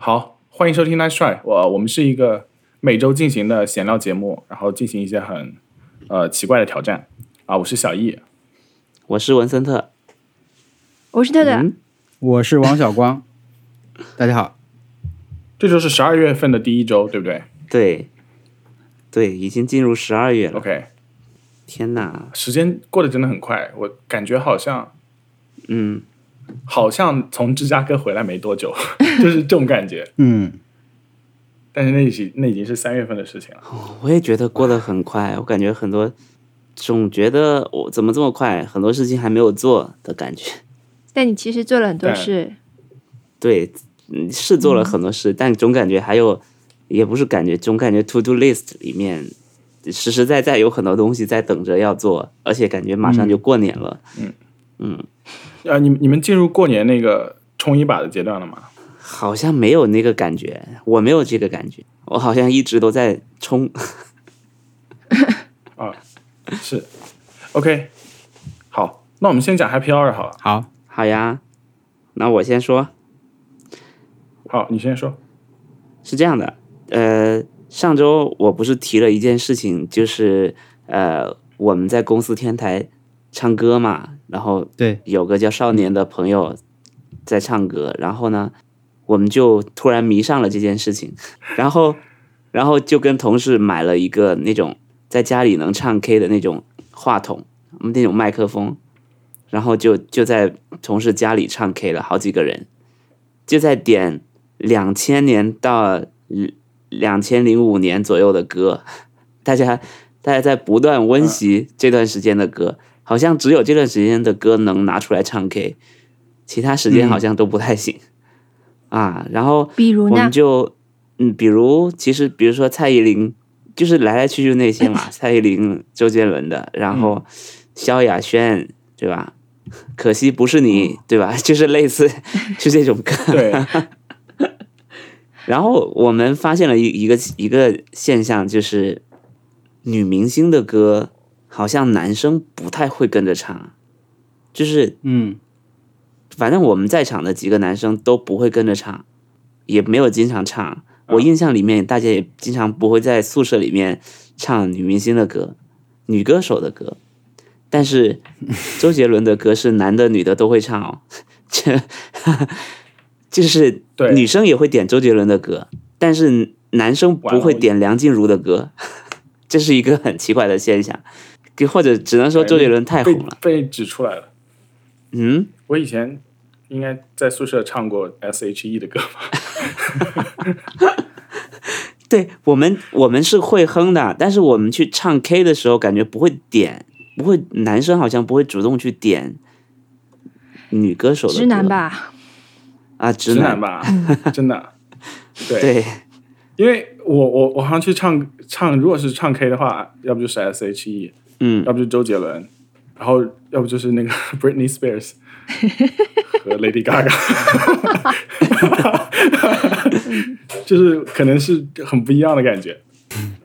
好，欢迎收听 Nice Try，我我们是一个每周进行的闲聊节目，然后进行一些很呃奇怪的挑战。啊。我是小易，我是文森特，我是特特，嗯，我是王小光，大家好。这就是十二月份的第一周，对不对？对，对，已经进入十二月了，？OK，天哪，时间过得真的很快，我感觉好像嗯，好像从芝加哥回来没多久，就是这种感觉。嗯，但是那已经那已经是三月份的事情了。我也觉得过得很快，我感觉很多，总觉得我怎么这么快，很多事情还没有做的感觉。但你其实做了很多事，对，嗯，是做了很多事，但总感觉还有，也不是感觉，总感觉 to do list 里面实实在在有很多东西在等着要做，而且感觉马上就过年了。啊，你你们进入过年那个冲一把的阶段了吗？好像没有那个感觉，我没有这个感觉，我好像一直都在冲。啊是，OK，好，那我们先讲 Happy Hour 好了。好，好呀，那我先说，好，你先说。是这样的，呃，上周我不是提了一件事情，就是呃，我们在公司天台唱歌嘛，然后对，有个叫少年的朋友在唱歌，然后呢，我们就突然迷上了这件事情，然后，然后就跟同事买了一个那种在家里能唱 K 的那种话筒，那种麦克风，然后就就在同事家里唱 K 了，好几个人，就在点两千年到两千零五年左右的歌，大家大家在不断温习这段时间的歌，好像只有这段时间的歌能拿出来唱 K，其他时间好像都不太行、啊。然后比如呢我们？就嗯，比如其实比如说蔡依林，就是来来去去那些嘛，蔡依林、周杰伦的，然后萧亚轩，对吧？可惜不是你，对吧？就是类似 是这种歌。对，然后我们发现了一一个一个现象，就是女明星的歌好像男生不太会跟着唱，就是嗯，反正我们在场的几个男生都不会跟着唱，也没有经常唱。我印象里面，大家也经常不会在宿舍里面唱女明星的歌、女歌手的歌，但是 周杰伦的歌是男的、女的都会唱哦。这 就是对女生也会点周杰伦的歌，但是男生不会点梁静茹的歌，这是一个很奇怪的现象。或者只能说周杰伦太红了。被指出来了。嗯，我以前应该在宿舍唱过 S.H.E 的歌吧？对我们我们是会哼的，但是我们去唱 K 的时候，感觉不会点，不会男生好像不会主动去点女歌手的歌直男吧？啊，直直男吧，真的。对，对因为我我我好像去唱唱，如果是唱 K 的话，要不就是 S.H.E，嗯。要不就周杰伦，然后要不就是那个 Britney Spears 和 Lady Gaga，就是可能是很不一样的感觉。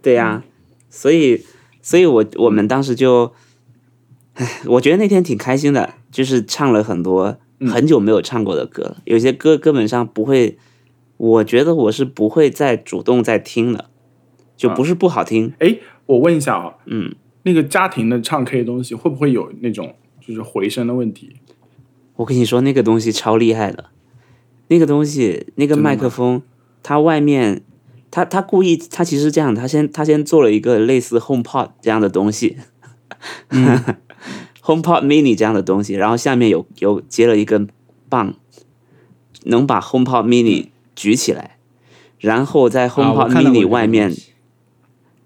对呀、所以所以我我们当时就，唉，我觉得那天挺开心的，就是唱了很多很久没有唱过的歌了，有些歌根本上不会，我觉得我是不会再主动再听的，就不是不好听，哎，我问一下啊，嗯，那个家庭的唱 K 的东西会不会有那种就是回声的问题？我跟你说，那个东西超厉害的，那个东西，那个麦克风，它外面，它它故意，它其实这样，它先它先做了一个类似 HomePod 这样的东西、h o m e p o d Mini 这样的东西，然后下面有有接了一根棒，能把 HomePod Mini 举起来，然后在 HomePod Mini 外面，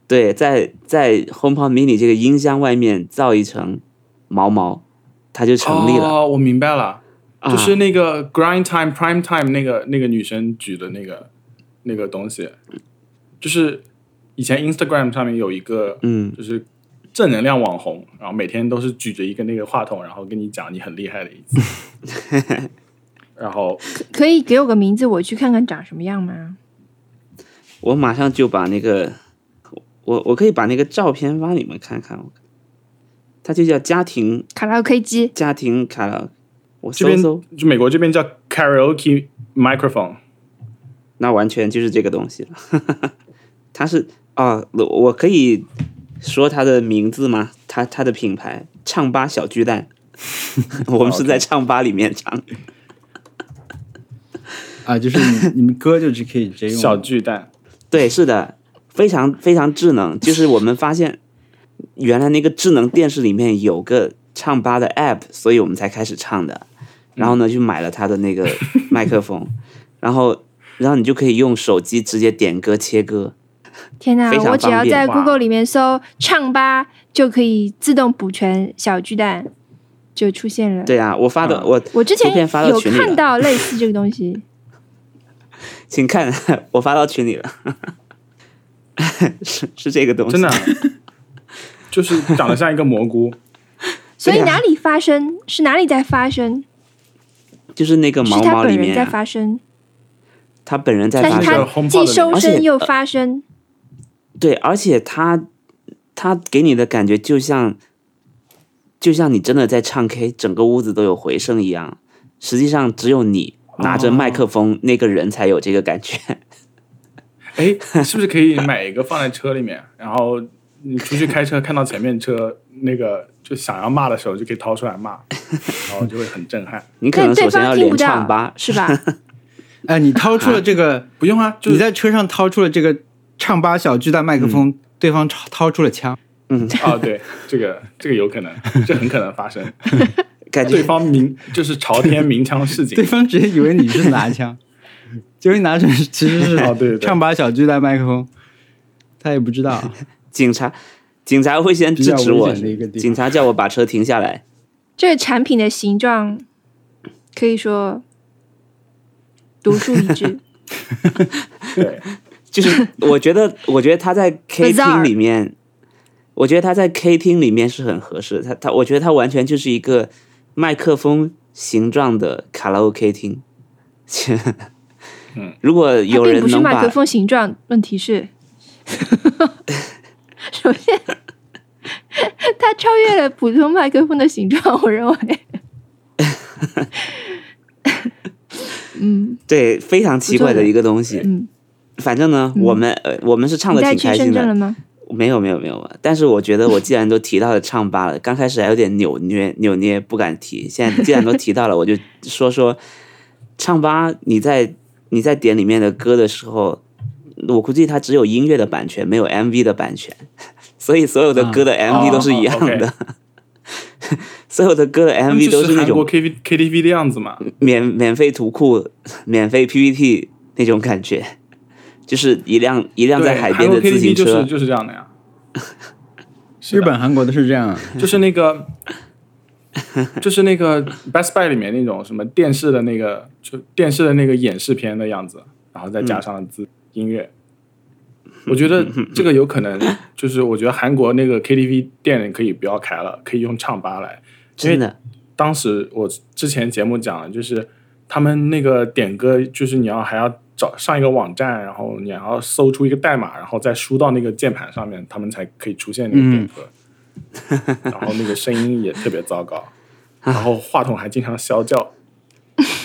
对，在在 HomePod Mini 这个音箱外面造一层毛毛，它就成立了。哦，我明白了，啊就是那个 Grind Time Prime Time 那个那个女生举的那个那个东西，就是以前 Instagram 上面有一个，嗯，就是正能量网红，然后每天都是举着一个那个话筒，然后跟你讲你很厉害的意思。然后可以给我个名字，我去看看长什么样吗？我马上就把那个，我我可以把那个照片发你们看看。它就叫家庭卡拉 OK 机，家庭卡拉，我搜搜，就美国这边叫 Karaoke Microphone，那完全就是这个东西了。它是啊，我我可以说它的名字吗？它它的品牌唱吧小巨蛋，我们是在唱吧里面唱。啊，就是你你们歌就只可以直接用小巨蛋，对，是的，非常非常智能。就是我们发现，原来那个智能电视里面有个唱吧的 app，所以我们才开始唱的。然后呢，就买了它的那个 麦克风，然后然后你就可以用手机直接点歌切歌。天哪非！常我只要在 Google 里面搜“唱吧”，就可以自动补全小巨蛋，就出现了。对啊，我发的、嗯我我之前发到有群里了看到类似这个东西，请看，我发到群里了，是是这个东西，真的啊 就是长得像一个蘑菇。所以哪里发生是哪里在发生，就是那个是毛他本人在毛里面啊，发生，他本人在发声，他 HomePod 既收声又发声。对，而且他他给你的感觉就像就像你真的在唱 K，整个屋子都有回声一样。实际上，只有你拿着麦克风，那个人才有这个感觉。哎，是不是可以买一个放在车里面，然后你出去开车看到前面车那个就想要骂的时候，就可以掏出来骂，然后就会很震撼。你可能首先要连方听不到唱吧，，是吧？哎，你掏出了这个，不用啊，就你在车上掏出了这个唱吧小巨蛋麦克风，对方掏掏出了枪，嗯，哦，对，这个这个有可能，这很可能发生。感觉对方鸣就是朝天鸣枪示警对，方直接以为你是拿枪，结果你拿出其实是哦 对对对唱吧小巨蛋麦克风，他也不知道。警察警察会先制止我警察叫我把车停下来。这个产品的形状可以说独树一帜。对，就是我觉得，我觉得他在 K 厅里面，我觉得他在 K 厅里面是很合适的。他他，我觉得他完全就是一个麦克风形状的卡拉 OK 厅。嗯，如果有人能把不是麦克风形状，问题是，首先，它超越了普通麦克风的形状，我认为。嗯。对非常奇怪的一个东西，嗯，反正呢，嗯。我们呃我们是唱的挺开心的，了吗？没有没有没有，但是我觉得我既然都提到了唱吧了，刚开始还有点扭捏扭捏不敢提，现在既然都提到了，我就说说唱吧。你在你在点里面的歌的时候，我估计它只有音乐的版权，没有 MV 的版权，所以所有的歌的 MV 都是一样的，所有的歌的 MV 都是那种韩国 K V K T V 的样子嘛。免免费图库、免费 PPT 那种感觉，就是一辆一辆在，海边的自行车。是就是这样的呀。日本、韩国的是这样，就是那个，就是那个 Best Buy 里面那种什么电视的那个，就电视的那个演示片的样子，然后再加上字、音乐。我觉得这个有可能，就是我觉得韩国那个 KTV 店可以不要开了，可以用唱吧来。真的，当时我之前节目讲了，就是他们那个点歌，就是你要还要找上一个网站，然后你还要搜出一个代码，然后再输到那个键盘上面，他们才可以出现那个点歌。然后那个声音也特别糟糕，然后话筒还经常消叫。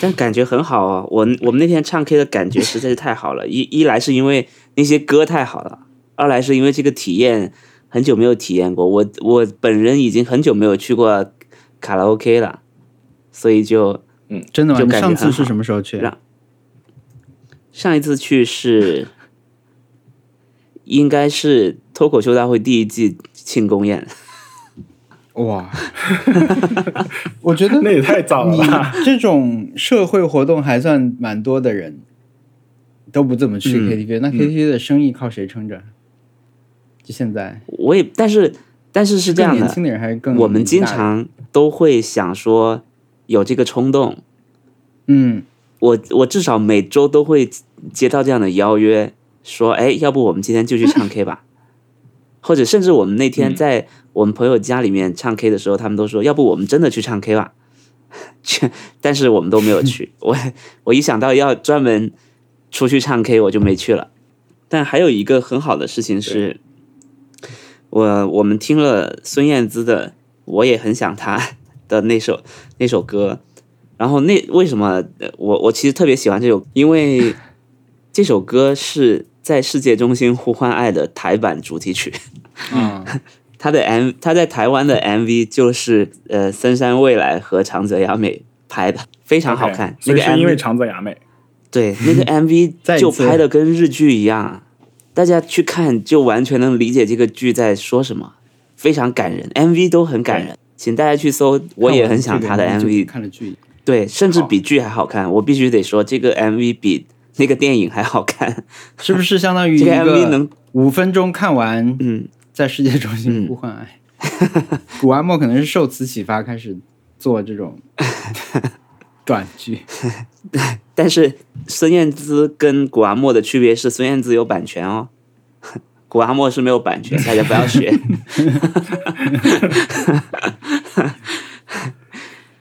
但感觉很好哦。我我们那天唱 K 的感觉实在是太好了，一一来是因为那些歌太好了，二来是因为这个体验很久没有体验过。我我本人已经很久没有去过卡拉 OK 了，所以就嗯真的吗？上次是什么时候去？让上一次去是应该是脱口秀大会第一季庆功宴。哇，我觉得那也太早了吧！这种社会活动还算蛮多的人，都不怎么去嗯。KTV，、那 KTV 的生意靠谁撑着？就现在，我也但是但是是这样的，年轻的人还是更我们经常都会想说有这个冲动，嗯。我我至少每周都会接到这样的邀约，说，哎，要不我们今天就去唱 K 吧，或者甚至我们那天嗯在我们朋友家里面唱 K 的时候，他们都说，要不我们真的去唱 K 吧，去，但是我们都没有去。我我一想到要专门出去唱 K，我就没去了。但还有一个很好的事情是，我我们听了孙燕姿的《我也很想他》的那首那首歌，然后那为什么呃我我其实特别喜欢这首，因为这首歌是在世界中心呼唤爱的台版主题曲。啊，他的 M 他在台湾的 MV 就是呃森山未来和长泽雅美拍的，非常好看那个 MV 长泽雅美。对那个 MV 就拍的跟日剧一样，大家去看就完全能理解这个剧在说什么，非常感人，MV 都很感人，请大家去搜。我也很想他的 MV，看了剧，对，甚至比剧还好看。我必须得说，这个 MV 比那个电影还好看。是不是相当于这个 MV 能五分钟看完，嗯，在世界中心呼唤爱？古阿莫可能是受此启发开始做这种 短剧。但是孙燕姿跟古阿莫的区别是，孙燕姿有版权哦，古阿莫是没有版权，大家不要学。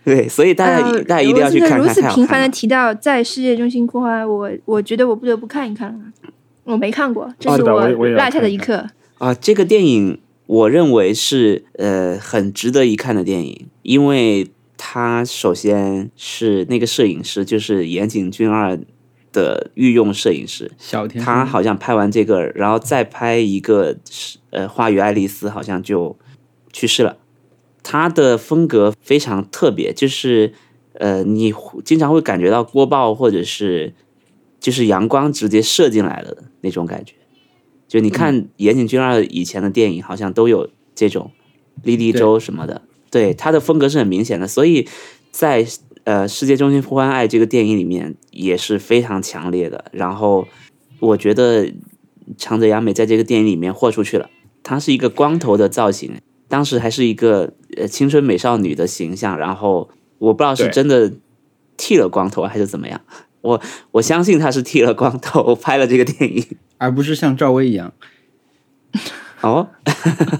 对，所以大家、呃大家一定要去看看，如此。频繁的提到在世界中心呼唤，我我觉得我不得不看一看了。我没看过，这哦是对我落下的看一一课。啊，这个电影我认为是呃很值得一看的电影，因为它首先是那个摄影师就是岩井俊二的御用摄影师，小天他好像拍完这个，然后再拍一个是呃《花与爱丽丝》，好像就去世了。他的风格非常特别，就是呃，你经常会感觉到锅爆或者是就是阳光直接射进来了的那种感觉。就你看岩井俊二以前的电影，好像都有这种莉莉周什么的，对他的风格是很明显的，所以在呃《世界中心呼唤爱》这个电影里面也是非常强烈的。然后我觉得长泽雅美在这个电影里面豁出去了，她是一个光头的造型，当时还是一个呃青春美少女的形象，然后我不知道是真的剃了光头还是怎么样，我我相信他是剃了光头拍了这个电影。而不是像赵薇一样哦，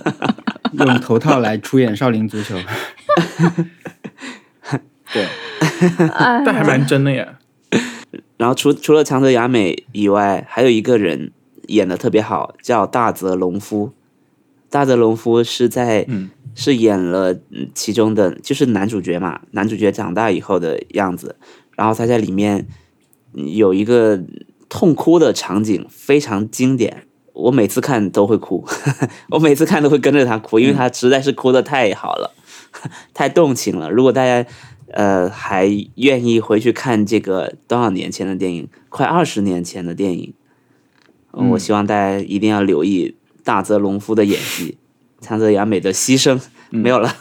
用头套来出演少林足球。对，哎 但还蛮真的耶。然后除除了长泽雅美以外，还有一个人演的特别好，叫大泽隆夫。大泽隆夫是在、嗯是演了嗯其中的就是男主角嘛，男主角长大以后的样子。然后他在里面嗯有一个痛哭的场景，非常经典。我每次看都会哭，我每次看都会跟着他哭，因为他实在是哭的太好了，太动情了。如果大家呃还愿意回去看这个多少年前的电影，快二十年前的电影，我希望大家一定要留意大泽隆夫的演技，长泽雅美的牺牲、没有了，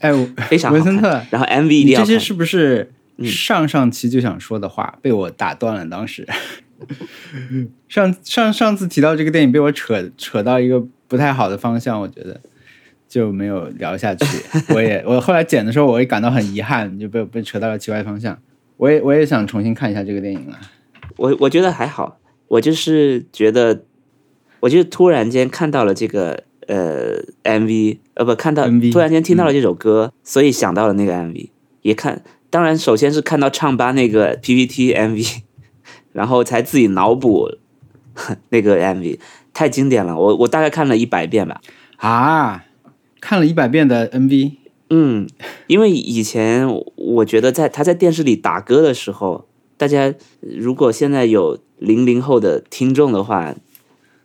哎，我非常好文森特看。，然后 MV 一定要看。这些是不是嗯上上期就想说的话被我打断了？当时 上上上次提到这个电影被我扯扯到一个不太好的方向，我觉得就没有聊下去。我也我后来剪的时候，我也感到很遗憾，就被被扯到了奇怪方向。我也我也想重新看一下这个电影了。我我觉得还好，我就是觉得，我就突然间看到了这个呃 MV，呃不看到 MV 突然间听到了这首歌，所以想到了那个 MV，也看，当然首先是看到唱吧那个 PPT MV，然后才自己脑补 那个 MV，太经典了，我我大概看了一百遍吧。啊，看了一百遍的 MV，嗯，因为以前我觉得在他在电视里打歌的时候，大家如果现在有零零后的听众的话，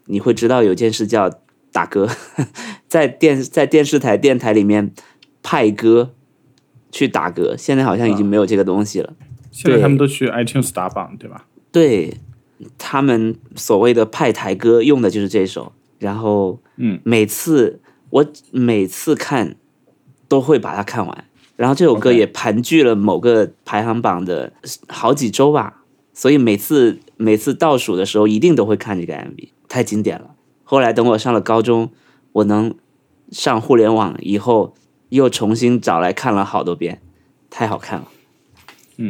你会知道有件事叫打歌，在电在电视台电台里面派歌去打歌，现在好像已经没有这个东西了。现在他们都去 iTunes 打榜，对吧？对他们所谓的派台歌用的就是这首，然后嗯，每次我每次看都会把它看完，然后这首歌也盘踞了某个排行榜的好几周吧，所以每次每次倒数的时候一定都会看这个 MV，太经典了。后来等我上了高中，我能上互联网以后，又重新找来看了好多遍，太好看了。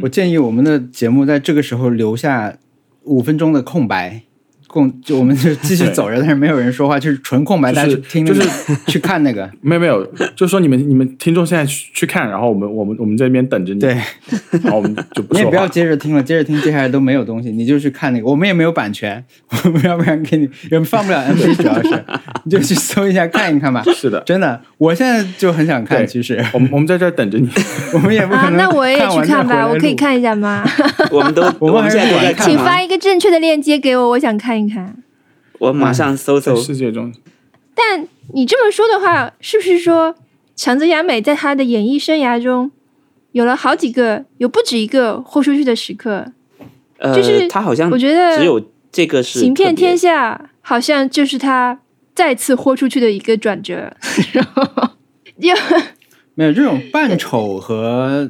我建议我们的节目在这个时候留下五分钟的空白，共就我们就继续走着，但是没有人说话，就是纯空白，就是大家去听就是，去看那个。没有没有，就是说你们你们听众现在去去看，然后我们我们我们这边等着你，对，然后我们就不你也不要。接着听了，接着听接下来都没有东西，你就去看那个。我们也没有版权，我们要不然给你也放不了 MP，主要是你就去搜一下看一看吧。是的，真的，我现在就很想看，其实我们我们在这儿等着你。我们也不可啊，能。那我也去看吧，我可以。看一下吗？我们都我们还是在看看吗？请发一个正确的链接给我，我想看一看。我马上搜在搜。世界中，但你这么说的话，是不是说强泽雅美在她的演艺生涯中有了好几个，有不止一个豁出去的时刻？呃，就是他好像我觉得只有这个是行骗天下好像就是她再次豁出去的一个转折，然 后就没有这种扮丑和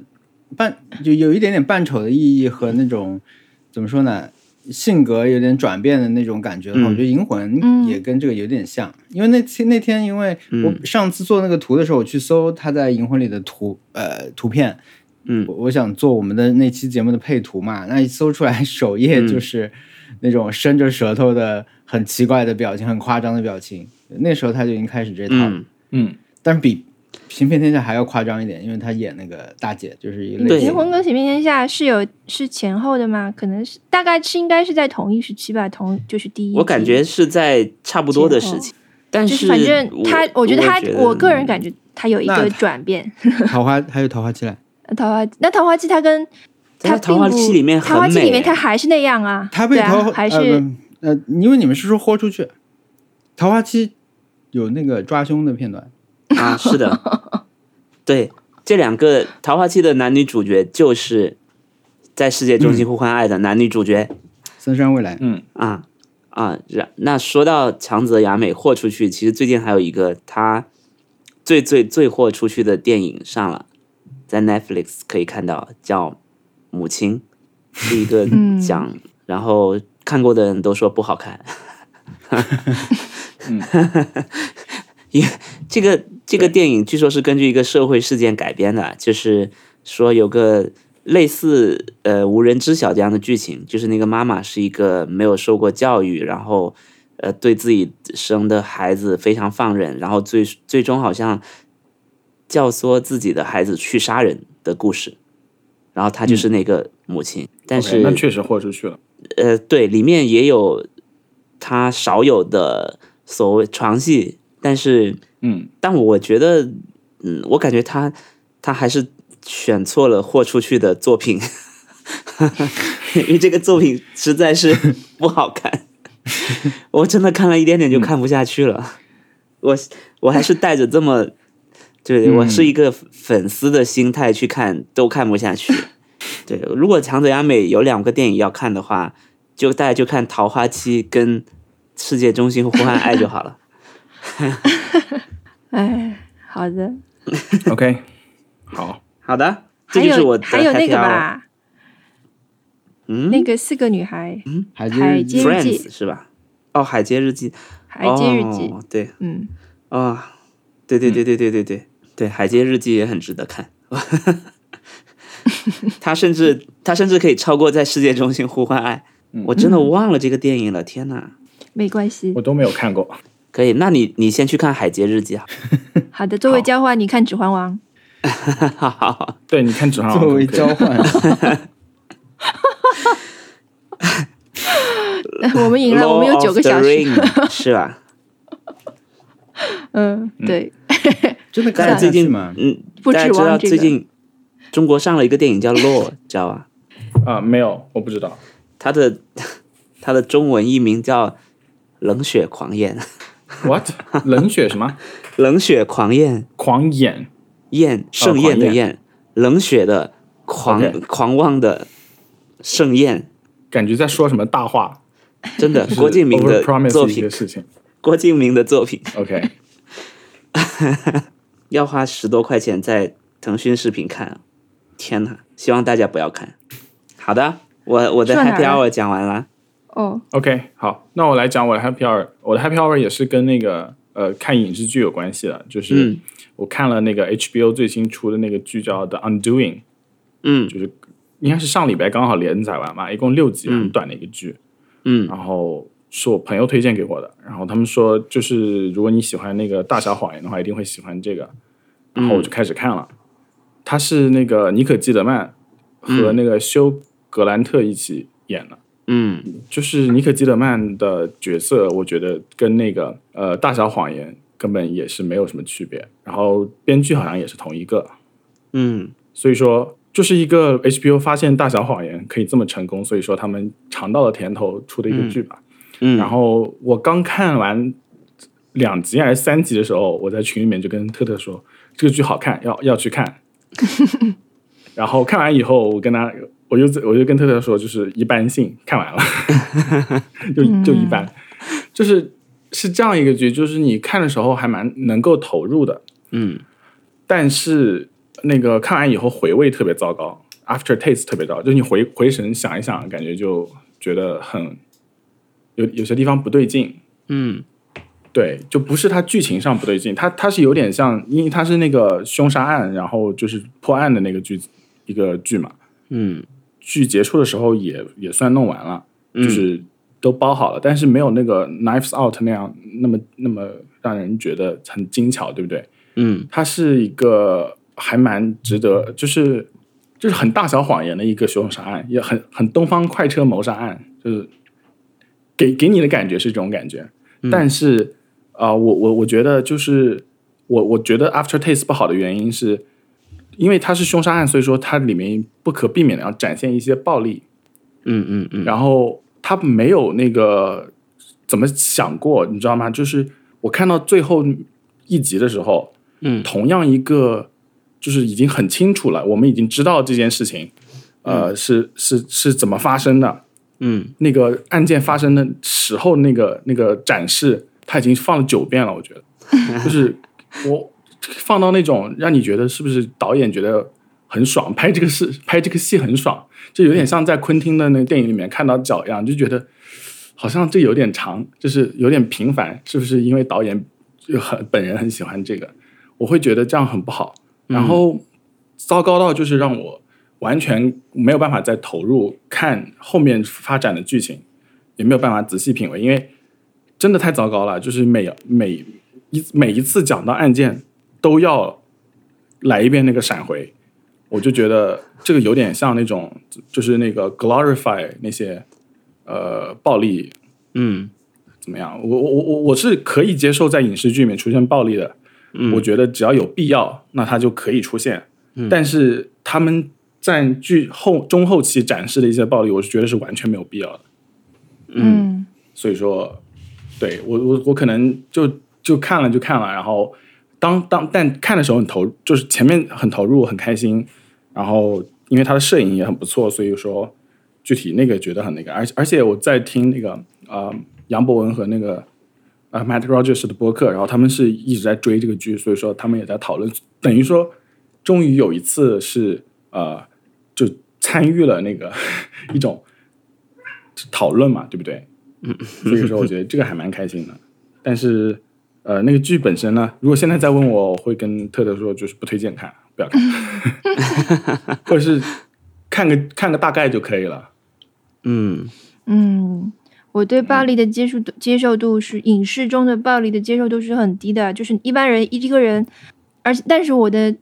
扮，就有一点点扮丑的意义和那种怎么说呢，性格有点转变的那种感觉的话，嗯我觉得《银魂嗯》也跟这个有点像。因为那天那天，因为我嗯上次做那个图的时候，我去搜他在《银魂》里的图呃图片，嗯我我想做我们的那期节目的配图嘛，那一搜出来首页嗯就是那种伸着舌头的很奇怪的表情，很夸张的表情。那时候他就已经开始这套了。嗯，嗯，但是比《行骗天下》还要夸张一点，因为他演那个大姐，就是一个类对似结婚跟行骗天下是有是前后的吗？可能是大概是应该是在同一时期吧，同就是第一。我感觉是在差不多的时期，但就是反正他，我觉得他，我个人感觉他有一个转变。桃花，还有桃花期嘞，桃花那桃花期他跟他桃花并不期里面桃花期里面美他还是那样啊，他被对啊桃、还是、呃呃，因为你们是说豁出去，桃花期有那个抓胸的片段，啊，是的，对，这两个桃花期的男女主角就是在世界中心呼唤爱的男女主角。森山未来，嗯。啊啊，然那说到强泽雅美豁出去，其实最近还有一个他最最最豁出去的电影上了，在 Netflix 可以看到，叫《母亲》，是一个嗯。讲，然后看过的人都说不好看。嗯，因为这个这个电影据说是根据一个社会事件改编的，就是说有个类似呃无人知晓这样的剧情，就是那个妈妈是一个没有受过教育，然后呃对自己生的孩子非常放任，然后最最终好像教唆自己的孩子去杀人的故事，然后她就是那个母亲，但是那确实豁出去了。呃，对，里面也有他少有的所谓床戏，但是，嗯，但我觉得，嗯，我感觉他他还是选错了豁出去的作品，因为这个作品实在是不好看，我真的看了一点点就看不下去了，我我还是带着这么，对我是一个粉丝的心态去看，都看不下去。对，如果长泽雅美有两个电影要看的话，就大家就看《桃花期》跟《世界中心呼唤爱》就好了。哎，好的。OK，好。好的，这就是我的还有那个吧，嗯，那个四个女孩，嗯，海街日记。Friends, 是吧？哦，海街日记，海街日记，哦、对，嗯，啊、哦，对对对对对对对。对，海街日记也很值得看。他甚至他甚至可以超过在世界中心呼唤爱，我真的忘了这个电影了，天哪！没关系，我都没有看过。可以，那你你先去看《海街日记》啊。好的，作为交换，你看《指环王好好 好，对，你看《指环王》作为交换，》，我们赢了，我们有九个小时。Ring，是吧？嗯，对，真的看但最近得下去吗？嗯，不大家知道最近中国上了一个电影叫《Law》，知道吧？啊，没有，我不知道。它的它的中文译名叫《冷血狂焰》，What？冷血什么？冷血狂宴，狂演？焰盛宴的宴，冷血的狂狂妄的盛宴，感觉在说什么大话？真的，郭敬明的作品事情。郭敬明的作品 OK，要花十多块钱在腾讯视频看，天呐！希望大家不要看。好的，我我的 Happy Hour 讲完了。哦，OK，好，那我来讲我的 Happy Hour。我的 Happy Hour 也是跟那个呃看影视剧有关系的，就是嗯。我看了那个 HBO 最新出的那个剧叫《The Undoing》，嗯。就是应该是上礼拜刚好连载完嘛，一共六集，嗯。很短的一个剧。嗯。然后是我朋友推荐给我的，然后他们说就是如果你喜欢那个《大小谎言》的话，一定会喜欢这个，然后我就开始看了。他是那个妮可基德曼和那个休格兰特一起演的，嗯。就是妮可基德曼的角色，我觉得跟那个呃《大小谎言》根本也是没有什么区别，然后编剧好像也是同一个，嗯。所以说就是一个 HBO 发现《大小谎言》可以这么成功，所以说他们尝到了甜头出的一个剧吧。嗯，然后我刚看完两集还是三集的时候，我在群里面就跟特特说这个剧好看，要要去看。然后看完以后，我跟他，我就我就跟特特说，就是一般性，看完了，就就一般，就是是这样一个剧，就是你看的时候还蛮能够投入的，嗯。但是那个看完以后回味特别糟糕，after taste 特别糟，就是你回回神想一想，感觉就觉得很有有些地方不对劲，嗯。对，就不是它剧情上不对劲，它它是有点像，因为它是那个凶杀案，然后就是破案的那个剧一个剧嘛，嗯剧结束的时候也也算弄完了，就是都包好了，但是没有那个 Knives Out 那样那么那么让人觉得很精巧，对不对？嗯它是一个还蛮值得，就是就是很大小谎言的一个凶杀案，也很很东方快车谋杀案，就是给给你的感觉是这种感觉。但是啊、我我我觉得就是我我觉得 after taste 不好的原因是，因为它是凶杀案，所以说它里面不可避免的要展现一些暴力，嗯嗯嗯，然后他没有那个怎么想过，你知道吗？就是我看到最后一集的时候，嗯。同样一个就是已经很清楚了，我们已经知道这件事情，呃，是是是怎么发生的，嗯。那个案件发生的时候，那个那个展示，他已经放了九遍了，我觉得，就是我放到那种让你觉得是不是导演觉得很爽，拍这个事 拍这个戏很爽，就有点像在昆汀的那个电影里面看到脚一样，就觉得好像这有点长，就是有点频繁，是不是因为导演就很本人很喜欢这个？我会觉得这样很不好，然后糟糕到就是让我完全没有办法再投入看后面发展的剧情，也没有办法仔细品味，因为真的太糟糕了。就是每每一每一次讲到案件都要来一遍那个闪回，我就觉得这个有点像那种就是那个 glorify 那些呃暴力嗯。怎么样？我我我我我是可以接受在影视剧里面出现暴力的，我觉得只要有必要，那它就可以出现。但是他们在剧后中后期展示的一些暴力，我是觉得是完全没有必要的。嗯。所以说，对我我我可能就就看了就看了，然后当当但看的时候很投，就是前面很投入很开心，然后因为他的摄影也很不错，所以说具体那个觉得很那个，而且而且我在听那个啊、呃杨博文和那个啊、呃 Matt Rogers 的播客，然后他们是一直在追这个剧，所以说他们也在讨论，等于说终于有一次是呃就参与了那个 一种讨论嘛，对不对？所以说我觉得这个还蛮开心的。但是呃，那个剧本身呢，如果现在再问我，我会跟特特说，就是不推荐看，不要看，或者是看个看个大概就可以了。嗯。嗯，我对暴力的接受度接受度是影视中的暴力的接受度是很低的，就是一般人一个人，而且但是我的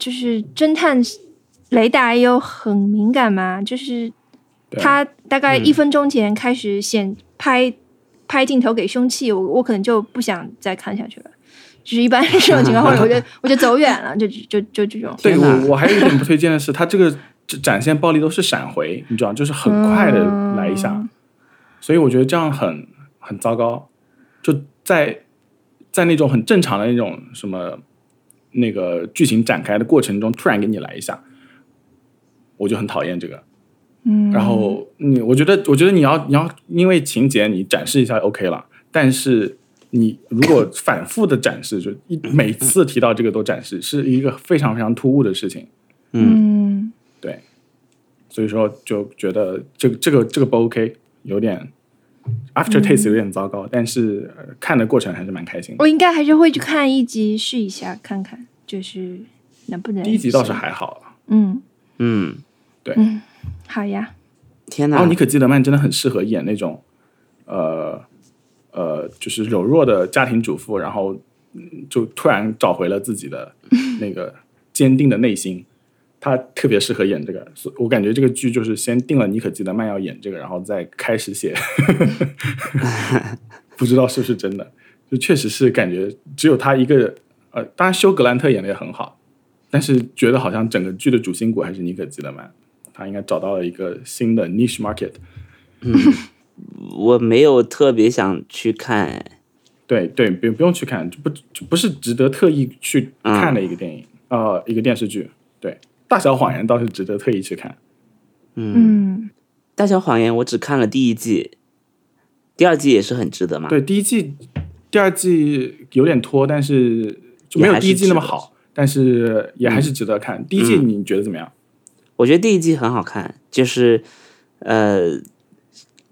就是侦探雷达也有很敏感嘛，就是他大概一分钟前开始显拍、拍镜头给凶器，我我可能就不想再看下去了。就是一般这种情况，或者我就我就走远了，就就就这种。对我我还有一点不推荐的是，他这个展现暴力都是闪回，你知道，就是很快的来一下，嗯所以我觉得这样很很糟糕。就在在那种很正常的那种什么那个剧情展开的过程中，突然给你来一下，我就很讨厌这个。嗯，然后你，我觉得，我觉得你要你要因为情节你展示一下 OK 了，但是你如果反复的展示，就一每次提到这个都展示，是一个非常非常突兀的事情。嗯。对，所以说就觉得这个这个这个不 OK，有点 after taste 有点糟糕，但是、呃看的过程还是蛮开心的。我应该还是会去看一集试一下，看看就是能不能。第一集倒是还好，嗯，嗯，好呀。天哪然后！妮可基德曼真的很适合演那种呃呃，就是柔弱的家庭主妇，然后嗯就突然找回了自己的那个 坚定的内心。他特别适合演这个，所我感觉这个剧就是先定了妮可基德曼要演这个，然后再开始写。不知道是不是真的，就确实是感觉只有他一个。呃，当然休格兰特演的也很好，但是觉得好像整个剧的主心骨还是妮可基德曼，她应该找到了一个新的 niche market。嗯我没有特别想去看，对对，不不用去看，就不就不是值得特意去看的一个电影，呃，一个电视剧。对，《大小谎言》倒是值得特意去看。嗯，大小谎言》我只看了第一季，第二季也是很值得嘛。对，第一季、第二季有点拖，但是就没有第一季那么好，但是也还是值得看。第一季你觉得怎么样？我觉得第一季很好看，就是呃，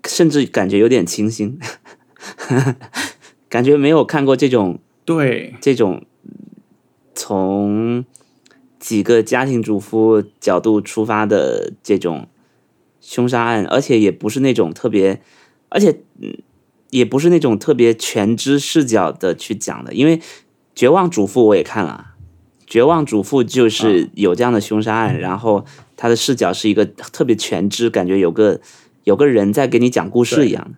甚至感觉有点清新，感觉没有看过这种对，这种从几个家庭主妇角度出发的这种凶杀案，而且也不是那种特别，而且嗯，也不是那种特别全知视角的去讲的，因为《绝望主妇》我也看了，《绝望主妇》就是有这样的凶杀案，然后他的视角是一个特别全知，感觉有个有个人在给你讲故事一样的，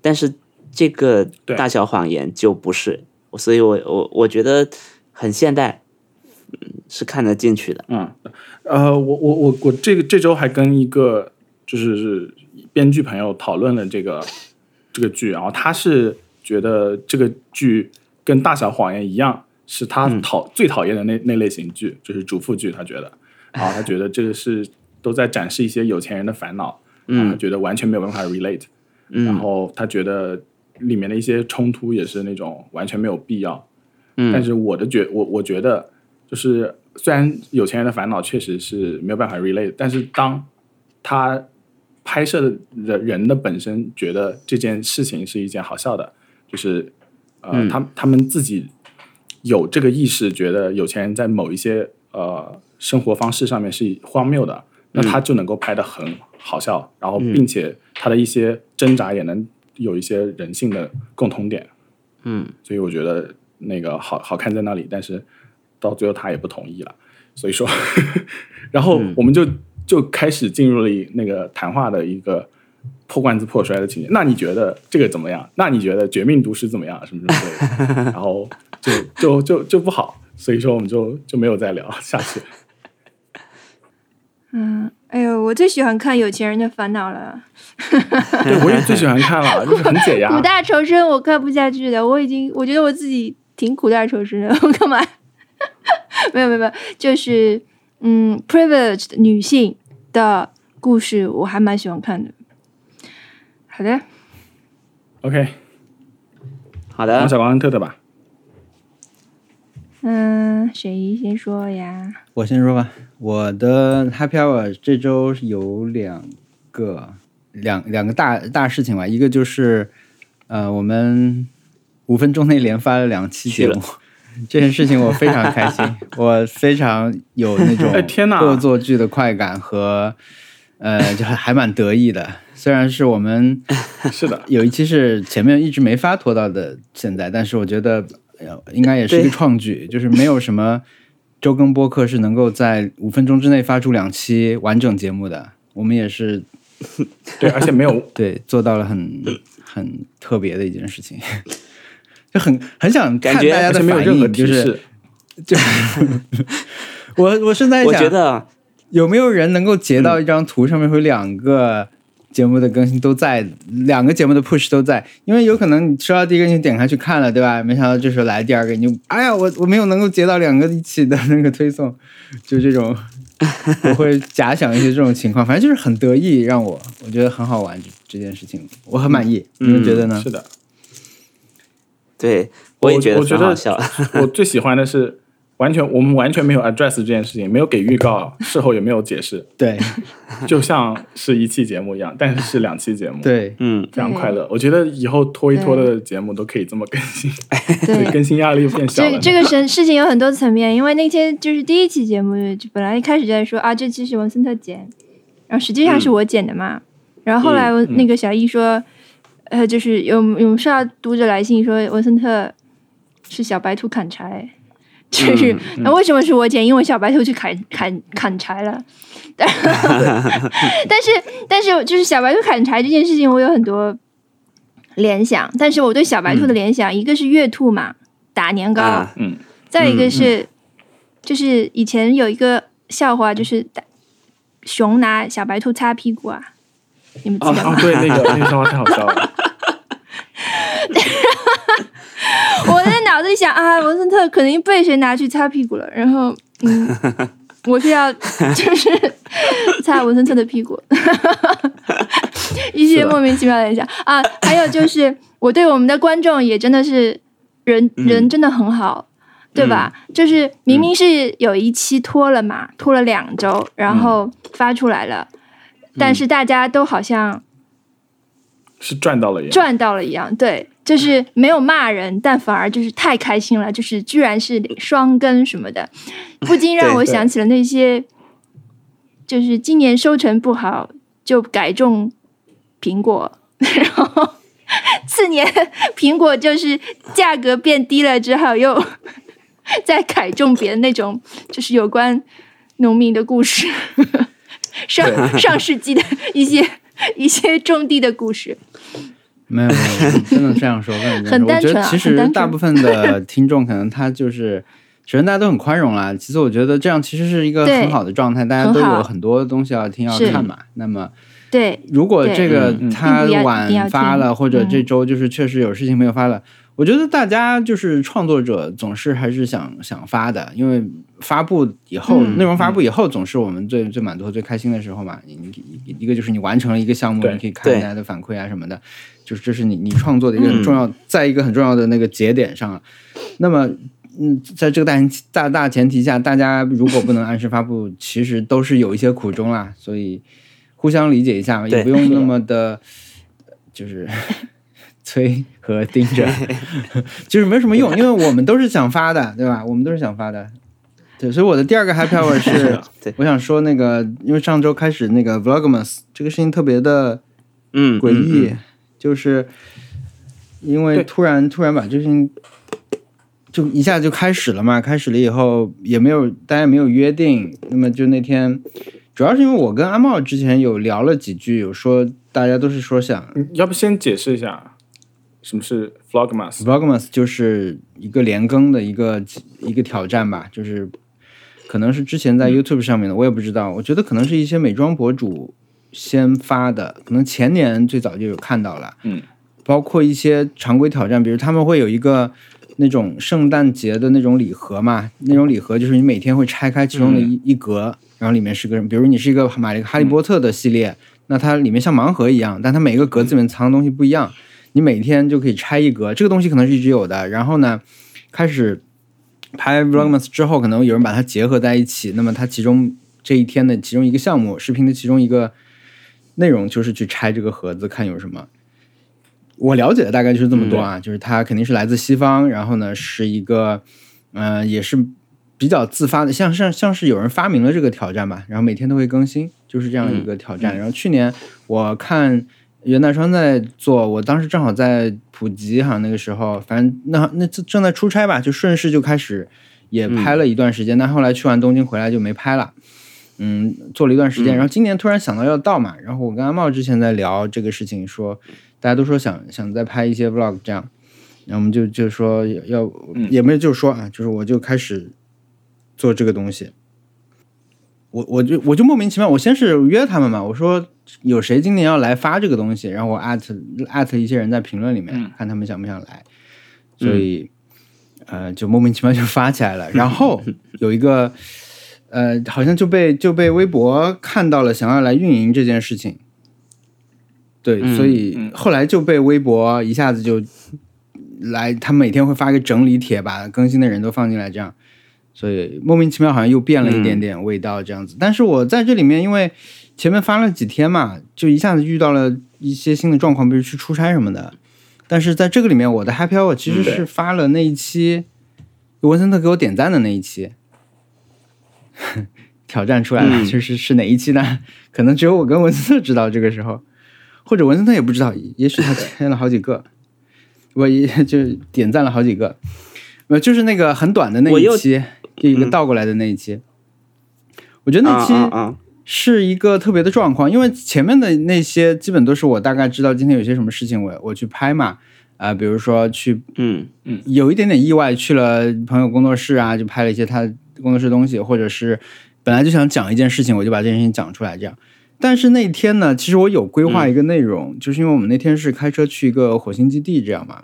但是这个大小谎言就不是，所以我我我觉得很现代，嗯，是看得进去的。嗯，呃，我我我我这个这周还跟一个就是编剧朋友讨论了这个这个剧，然后他是觉得这个剧跟《大小谎言》一样，是他讨、最讨厌的那那类型剧，就是主妇剧，他觉得，然后他觉得这个是都在展示一些有钱人的烦恼，嗯，他觉得完全没有办法 relate，嗯。然后他觉得里面的一些冲突也是那种完全没有必要，嗯。但是我的觉我我觉得就是虽然有钱人的烦恼确实是没有办法 relate，但是当他拍摄的人的本身觉得这件事情是一件好笑的，就是呃，他他们自己有这个意识，觉得有钱人在某一些呃生活方式上面是荒谬的，那他就能够拍得很好笑，然后并且他的一些挣扎也能有一些人性的共同点，嗯，所以我觉得那个好好看在那里，但是到最后他也不同意了，所以说，然后我们就就开始进入了那个谈话的一个破罐子破摔的情节。那你觉得这个怎么样？那你觉得《绝命毒师》怎么样？什么什么之类的，然后就就就就不好，所以说我们就就没有再聊下去。嗯，哎呦，我最喜欢看有钱人的烦恼了。对，我也最喜欢看了，就是很解压 苦。大仇深我看不下去的，我已经我觉得我自己挺苦大仇深的，我干嘛？没有没有没有，就是嗯，privileged 女性的故事，我还蛮喜欢看的。好的，OK，好的王，小光恩特的吧。嗯，谁先说呀？我先说吧，我的 Happy Hour 这周有两个两两个大大事情吧，一个就是呃，我们五分钟内连发了两期节目，这件事情我非常开心，我非常有那种哎天哪恶作剧的快感和呃，就还还蛮得意的。虽然是我们 是的，有一期是前面一直没发拖到的现在，但是我觉得呃应该也是一个创举，就是没有什么周更播客是能够在五分钟之内发出两期完整节目的。我们也是 对，而且没有对做到了很很特别的一件事情，就很很想看感觉大家的没有反应，任何提就是示。我我是在我想，觉得有没有人能够截到一张图，上面会有两个节目的更新都在，两个节目的 push 都在？因为有可能你收到第一个，你点开去看了，对吧？没想到这时候来第二个，你就哎呀，我我没有能够截到两个一起的那个推送，就这种，我会假想一些这种情况，反正就是很得意，让我我觉得很好玩这这件事情，我很满意。你们觉得呢？是的，对，我也觉得我觉得很好笑。我最喜欢的是完全我们完全没有 address 这件事情，没有给预告，事后也没有解释，对。就像是一期节目一样，但是是两期节目，，对，嗯，非常快乐。我觉得以后拖一拖的节目都可以这么更新，对，更新压力变小了。这这个事事情有很多层面，因为那天就是第一期节目，就本来一开始就在说啊，这期是文森特剪，然后实际上是我剪的嘛。然后后来我嗯那个小易说，呃，就是有有收到读者来信说文森特是小白兔砍柴，就是、那为什么是我剪？因为小白兔去砍砍砍柴了。但 但是但是就是小白兔砍柴这件事情，我有很多联想。但是我对小白兔的联想，一个是月兔嘛，打年糕，啊嗯，再一个是、就是以前有一个笑话，就是打熊拿小白兔擦屁股啊，你们记哦得吗？哦，对，那个那个笑话太好笑了。我在脑子里想啊，文森特肯定被谁拿去擦屁股了，然后嗯，我是要就是擦文森特的屁股，一些莫名其妙的联想啊。还有就是我对我们的观众也真的是人嗯人真的很好。对吧？就是明明是有一期拖了嘛，拖了两周，然后发出来了，但是大家都好像是赚到了一样。赚到了一样，对，就是没有骂人，但反而就是太开心了，就是居然是双更什么的，不禁让我想起了那些，就是今年收成不好就改种苹果，然后次年苹果就是价格变低了之后又再改种别的那种，就是有关农民的故事，上上世纪的一些 一些种地的故事。没有没有，真的这样说。很单纯啊我觉得其实大部分的听众可能他就是，首先大家都很宽容啦。其实我觉得这样其实是一个很好的状态，大家都有很多东西要听要看嘛。那么对，如果这个他晚发了，或者嗯这周就是确实有事情没有发了，我觉得大家就是创作者总是还是想想发的，因为发布以后、嗯内容发布以后，总是我们最最满足和最开心的时候嘛。你你一个就是你完成了一个项目，你可以看大家的反馈啊什么的，就是这是你你创作的一个很重嗯要，在一个很重要的那个节点上。那么，嗯，在这个大前提大大前提下，大家如果不能按时发布，其实都是有一些苦衷啦，所以互相理解一下，也不用那么的，就是催和盯着，就是没什么用，因为我们都是想发的，对吧？我们都是想发的。对，所以我的第二个 happy hour 是，我想说那个，因为上周开始那个 vlogmas 这个事情特别的嗯，诡异，嗯嗯就是因为突然突然把这事情就一下就开始了嘛，开始了以后也没有大家没有约定，那么就那天主要是因为我跟阿茂之前有聊了几句，有说大家都是说想要不先解释一下什么是 Vlogmas？vlogmas 就是一个连更的一个一个挑战吧，就是可能是之前在 YouTube 上面的，我也不知道，我觉得可能是一些美妆博主先发的，可能前年最早就有看到了，嗯，包括一些常规挑战，比如他们会有一个那种圣诞节的那种礼盒嘛，那种礼盒就是你每天会拆开其中的一、一格，然后里面是个，比如你是一个买了一个哈利波特的系列，那它里面像盲盒一样，但它每个格子里面藏的东西不一样，你每天就可以拆一格，这个东西可能是一直有的，然后呢，开始拍 vlogmas 之后，可能有人把它结合在一起，那么它其中这一天的其中一个项目，视频的其中一个内容就是去拆这个盒子，看有什么。我了解的大概就是这么多啊，就是它肯定是来自西方，然后呢是一个，呃，也是比较自发的，像像像是有人发明了这个挑战吧，然后每天都会更新，就是这样一个挑战。然后去年我看袁大川在做，我当时正好在普吉，好像那个时候，反正那那次正在出差吧，就顺势就开始也拍了一段时间，但后来去完东京回来就没拍了。嗯，做了一段时间，然后今年突然想到要到嘛，然后我跟阿茂之前在聊这个事情，说大家都说想想再拍一些 vlog 这样，然后我们就就说要要也没有就是说啊，就是我就开始做这个东西，我我就我就莫名其妙，我先是约他们嘛，我说有谁今年要来发这个东西，然后我艾特艾特一些人在评论里面、看他们想不想来，所以、呃就莫名其妙就发起来了，然后 有一个呃好像就被就被微博看到了，想要来运营这件事情。对，嗯所以后来就被微博一下子就来，他每天会发一个整理帖，把更新的人都放进来，这样，所以莫名其妙好像又变了一点点味道这样子。但是我在这里面，因为前面发了几天嘛，就一下子遇到了一些新的状况，比如去出差什么的。但是在这个里面，我的 Happy Hour 其实是发了那一期文森特给我点赞的那一期，挑战出来了，嗯就是是哪一期呢？可能只有我跟文森特知道。这个时候，或者文森特也不知道，也许他签了好几个，我也就点赞了好几个，呃，就是那个很短的那一期，就一个嗯。倒过来的那一期，我觉得那期是一个特别的状况，因为前面的那些基本都是我大概知道今天有些什么事情我，我去拍嘛，啊、比如说去嗯。嗯有一点点意外去了朋友工作室啊，就拍了一些他工作室东西，或者是本来就想讲一件事情，我就把这件事情讲出来这样。但是那天呢，其实我有规划一个内容，就是因为我们那天是开车去一个火星基地这样嘛，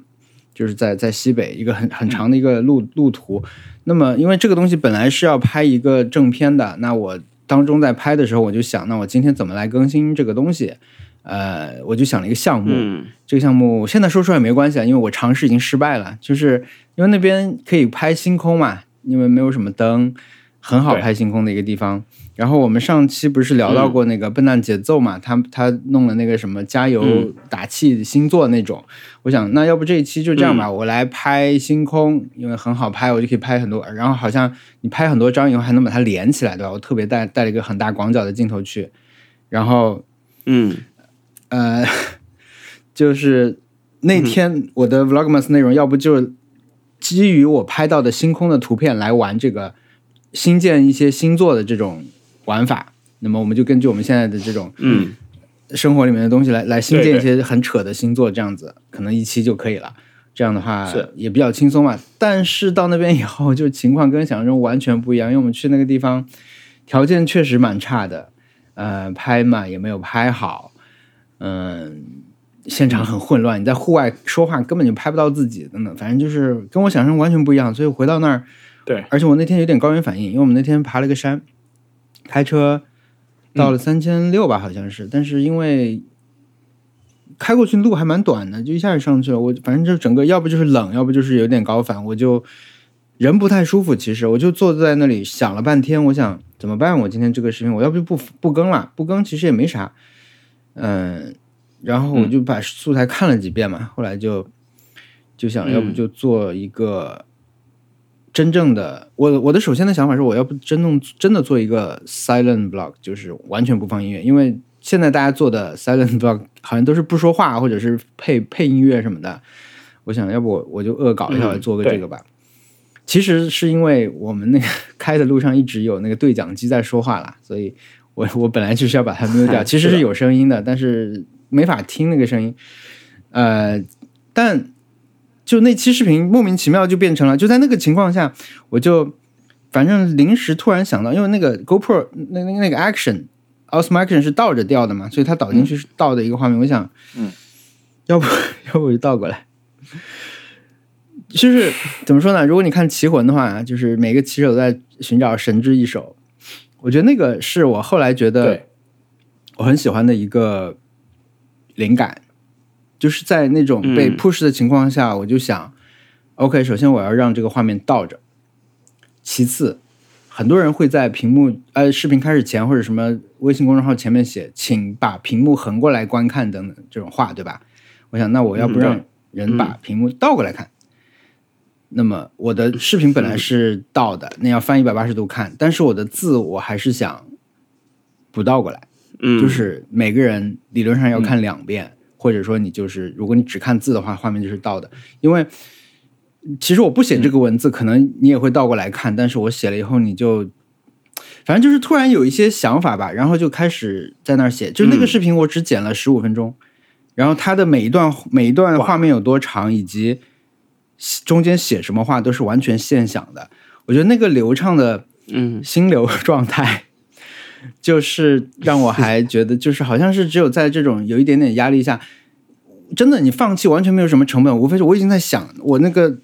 就是在在西北一个很很长的一个路路途。那么因为这个东西本来是要拍一个正片的，那我当中在拍的时候，我就想，那我今天怎么来更新这个东西？呃，我就想了一个项目，嗯这个项目现在说出来没关系啊，因为我尝试已经失败了，就是因为那边可以拍星空嘛，因为没有什么灯，很好拍星空的一个地方。然后我们上期不是聊到过那个笨蛋节奏嘛，他他弄了那个什么加油嗯。打气星座那种，我想那要不这一期就这样吧，我来拍星空，因为很好拍，我就可以拍很多，然后好像你拍很多张以后还能把它连起来，对吧？我特别带带了一个很大广角的镜头去，然后嗯。呃，就是那天我的 Vlogmas 内容，要不就基于我拍到的星空的图片来玩这个新建一些星座的这种玩法。那么我们就根据我们现在的这种嗯生活里面的东西来来新建一些很扯的星座，这样子可能一期就可以了。这样的话是也比较轻松嘛。但是到那边以后，就情况跟想象中完全不一样，因为我们去那个地方条件确实蛮差的，呃，拍嘛也没有拍好，嗯、现场很混乱，你在户外说话根本就拍不到自己，等等，反正就是跟我想象中完全不一样。所以回到那儿，对，而且我那天有点高原反应，因为我们那天爬了个山，开车到了三千六吧，好像是，但是因为开过去路还蛮短的，就一下就上去了。我反正就整个要不就是冷，要不就是有点高反，我就人不太舒服。其实我就坐在那里想了半天，我想怎么办？我今天这个视频我要不就不不更了，不更其实也没啥，嗯，然后我就把素材看了几遍嘛，后来就就想要不就做一个。真正的我我的首先的想法是，我要不真弄真的做一个 silent blog，就是完全不放音乐，因为现在大家做的 silent blog 好像都是不说话或者是配配音乐什么的。我想要不我我就恶搞一下，做个这个吧。其实是因为我们那个开的路上一直有那个对讲机在说话啦，所以我 我本来就是要把它 mute 掉，其实是有声音的，但是没法听那个声音。呃，但就那期视频莫名其妙就变成了，就在那个情况下，我就反正临时突然想到，因为那个 GoPro 那那那个 Action Osmo Action 是倒着掉的嘛，所以它导进去是倒的一个画面。我想，嗯，要不 要不我就倒过来。就是怎么说呢？如果你看《棋魂》的话，就是每个棋手都在寻找神之一手。我觉得那个是我后来觉得我很喜欢的一个灵感，就是在那种被嗯 push 的情况下，我就想，OK，首先我要让这个画面倒着，其次，很多人会在屏幕呃视频开始前或者什么微信公众号前面写，请把屏幕横过来观看等等这种话，对吧？我想，那我要不嗯让人把屏幕倒过来看？那么我的视频本来是倒的，那要翻一百八十度看，但是我的字我还是想不倒过来。嗯，就是每个人理论上要看两遍，或者说你就是如果你只看字的话，画面就是倒的。因为其实我不写这个文字，可能你也会倒过来看，但是我写了以后，你就反正就是突然有一些想法吧，然后就开始在那儿写。就那个嗯视频我只剪了十五分钟，然后它的每一段每一段画面有多长，以及中间写什么话都是完全现想的。我觉得那个流畅的嗯心流状态，就是让我还觉得，就是好像是只有在这种有一点点压力下，真的你放弃完全没有什么成本，无非是我已经在想，我那个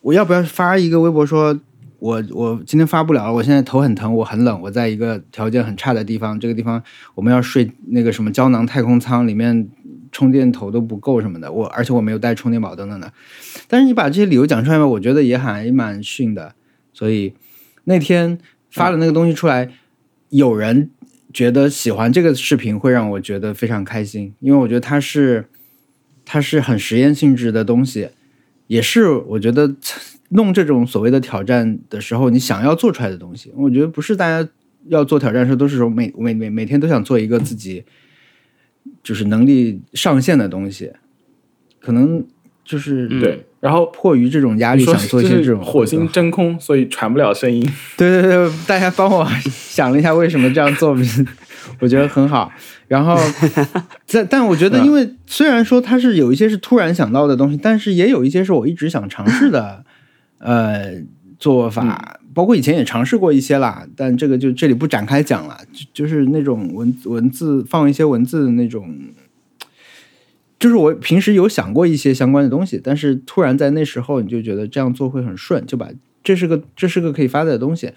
我要不要发一个微博说。我我今天发不了，我现在头很疼，我很冷，我在一个条件很差的地方，这个地方我们要睡那个什么胶囊太空舱，里面充电头都不够什么的，我而且我没有带充电宝等等的。但是你把这些理由讲出来吧，我觉得也还蛮逊的。所以那天发了那个东西出来，有人觉得喜欢这个视频，会让我觉得非常开心，因为我觉得它是它是很实验性质的东西，也是我觉得弄这种所谓的挑战的时候，你想要做出来的东西。我觉得不是大家要做挑战的时候都是说每每每每天都想做一个自己就是能力上限的东西，可能就是对，然后迫于这种压力，想做一些这种火星真空，所以传不了声音。对对对，大家帮我想了一下为什么这样做，我觉得很好。然后，但但我觉得，因为虽然说它是有一些是突然想到的东西，但是也有一些是我一直想尝试的，呃，做法。包括以前也尝试过一些啦，但这个就这里不展开讲了。就就是那种文文字放一些文字的那种，就是我平时有想过一些相关的东西，但是突然在那时候你就觉得这样做会很顺，就把这是个这是个可以发的东西。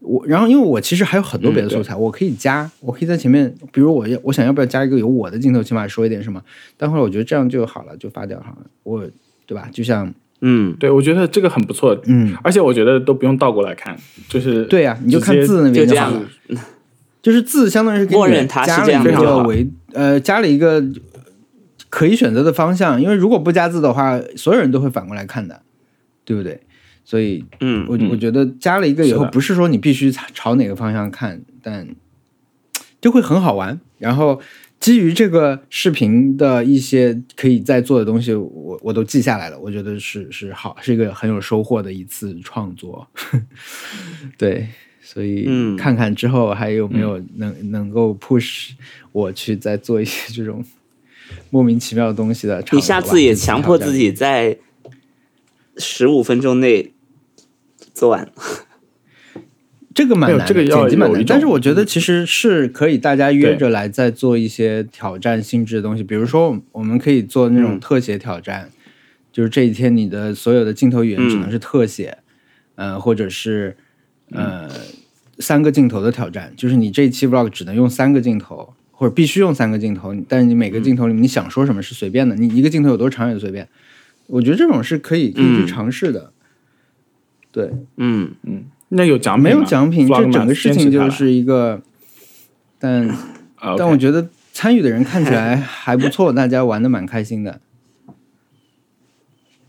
我然后因为我其实还有很多别的素材，我可以加，我可以在前面，比如我要我想要不要加一个有我的镜头，起码说一点什么。但后来我觉得这样就好了，就发掉好了。我对吧？就像嗯，对，我觉得这个很不错，嗯，而且我觉得都不用倒过来看，就是对呀、你就看字那边就这样好了。就是字相当于是给你默认它是加了一这样的就好个维呃加了一个可以选择的方向，因为如果不加字的话，所有人都会反过来看的，对不对？所以嗯我嗯我觉得加了一个以后，不是说你必须朝朝哪个方向看，但就会很好玩。然后基于这个视频的一些可以再做的东西，我我都记下来了。我觉得是是好，是一个很有收获的一次创作。对，所以嗯看看之后还有没有能、能够 push 我去再做一些这种莫名其妙的东西的。你下次也强迫自己在十五分钟内做完。这个蛮难这个要剪辑蛮难，但是我觉得其实是可以大家约着来再做一些挑战性质的东西，比如说我们可以做那种嗯。特写挑战，就是这一天你的所有的镜头语言只能是特写，嗯、呃，或者是呃三个镜头的挑战，就是你这一期 vlog 只能用三个镜头，或者必须用三个镜头，但是你每个镜头里面你想说什么是随便的，你一个镜头有多长也随便，我觉得这种是可以可以去嗯。尝试的，对。嗯。嗯，那有奖品没有奖品，这整个事情就是一个，但啊但我觉得参与的人看起来 还不错，大家玩的蛮开心的。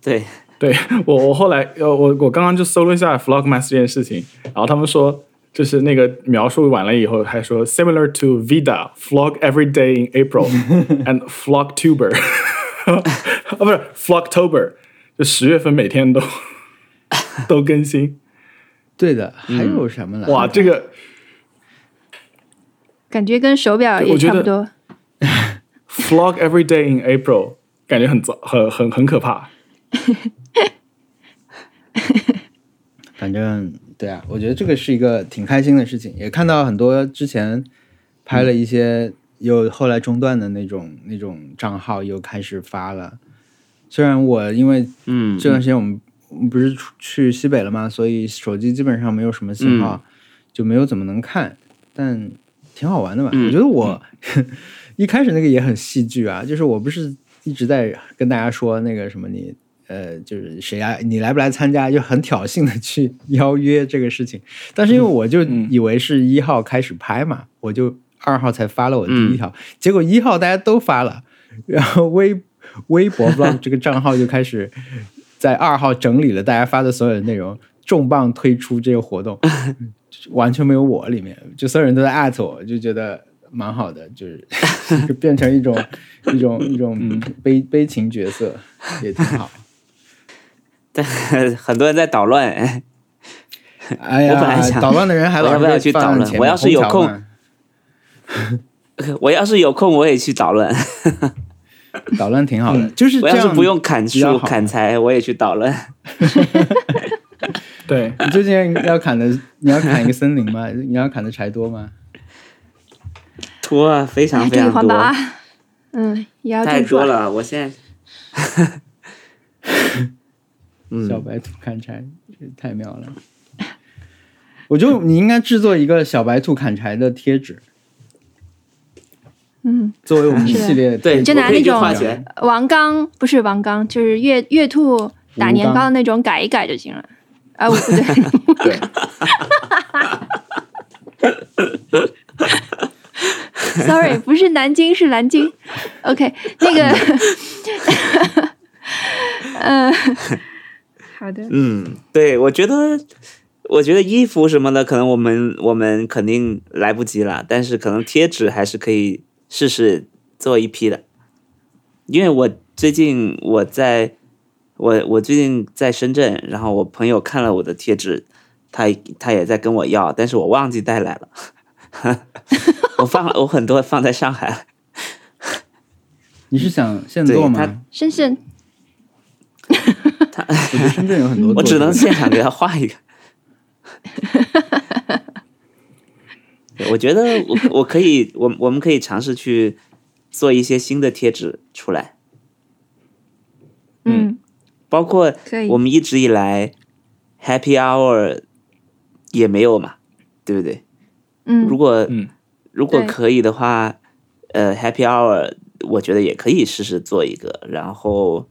对，对我，我后来呃，我我刚刚就搜了一下 Vlogmas 这件事情，然后他们说，就是那个描述完了以后，还说 similar to Vida flog every day in April and Vlogtuber，啊不是 flogtober，就十月份每天都都更新，对的，还有什么来着？哇，这个感觉跟手表也差不多。flog every day in April 感觉很糟，很很很可怕。反正对啊，我觉得这个是一个挺开心的事情，也看到很多之前拍了一些又后来中断的那种那种账号又开始发了。虽然我因为嗯，这段时间我们不是出去西北了嘛，所以手机基本上没有什么信号，就没有怎么能看，但挺好玩的吧？嗯我觉得我 一开始那个也很戏剧啊，就是我不是一直在跟大家说那个什么你。呃，就是谁啊？你来不来参加？就很挑衅的去 邀约这个事情，但是因为我就嗯以为是一号开始拍嘛，我就二号才发了我第嗯一条，结果一号大家都发了，然后微微博 vlog 这个账号就开始在二号整理了大家发的所有的内容，重磅推出这个活动，完全没有我里面，就所有人都在艾特我，就觉得蛮好的，就是 就变成一种一种一种悲悲情角色，也挺好。但 很多人在捣乱。哎 哎呀，我本来想捣乱的人还不要去捣乱我要是有空 我要是有空，我也去捣乱。捣乱挺好的，就是这样。我要是不用砍树砍柴，我也去捣乱。对，你最近要砍的，你要砍一个森林吗？你要砍的柴多吗？多啊，非常哎，非常多，环保啊！嗯，也要太多了。我现在，嗯小白兔砍柴，这太妙了。我觉得你应该制作一个小白兔砍柴的贴纸，嗯，作为我们系列的对，就拿那种。王刚不是王刚，就是月月兔打年糕的那种改一改就行了。啊，我不对，对，Sorry，不是南京，是南京。OK，那个，嗯，好的，嗯，对，我觉得，我觉得衣服什么的，可能我们我们肯定来不及了，但是可能贴纸还是可以试试做一批的，因为我最近我在我我最近在深圳，然后我朋友看了我的贴纸，他他也在跟我要，但是我忘记带来了，我放我很多放在上海，你是想现做吗？深圳我觉得深圳有很多我只能现场给他画一个。对我觉得我我可以，我我们可以尝试去做一些新的贴纸出来，嗯，包括我们一直以来 Happy Hour 也没有嘛，对不对？嗯。如果、嗯。如果可以的话，呃，Happy Hour 我觉得也可以试试做一个，然后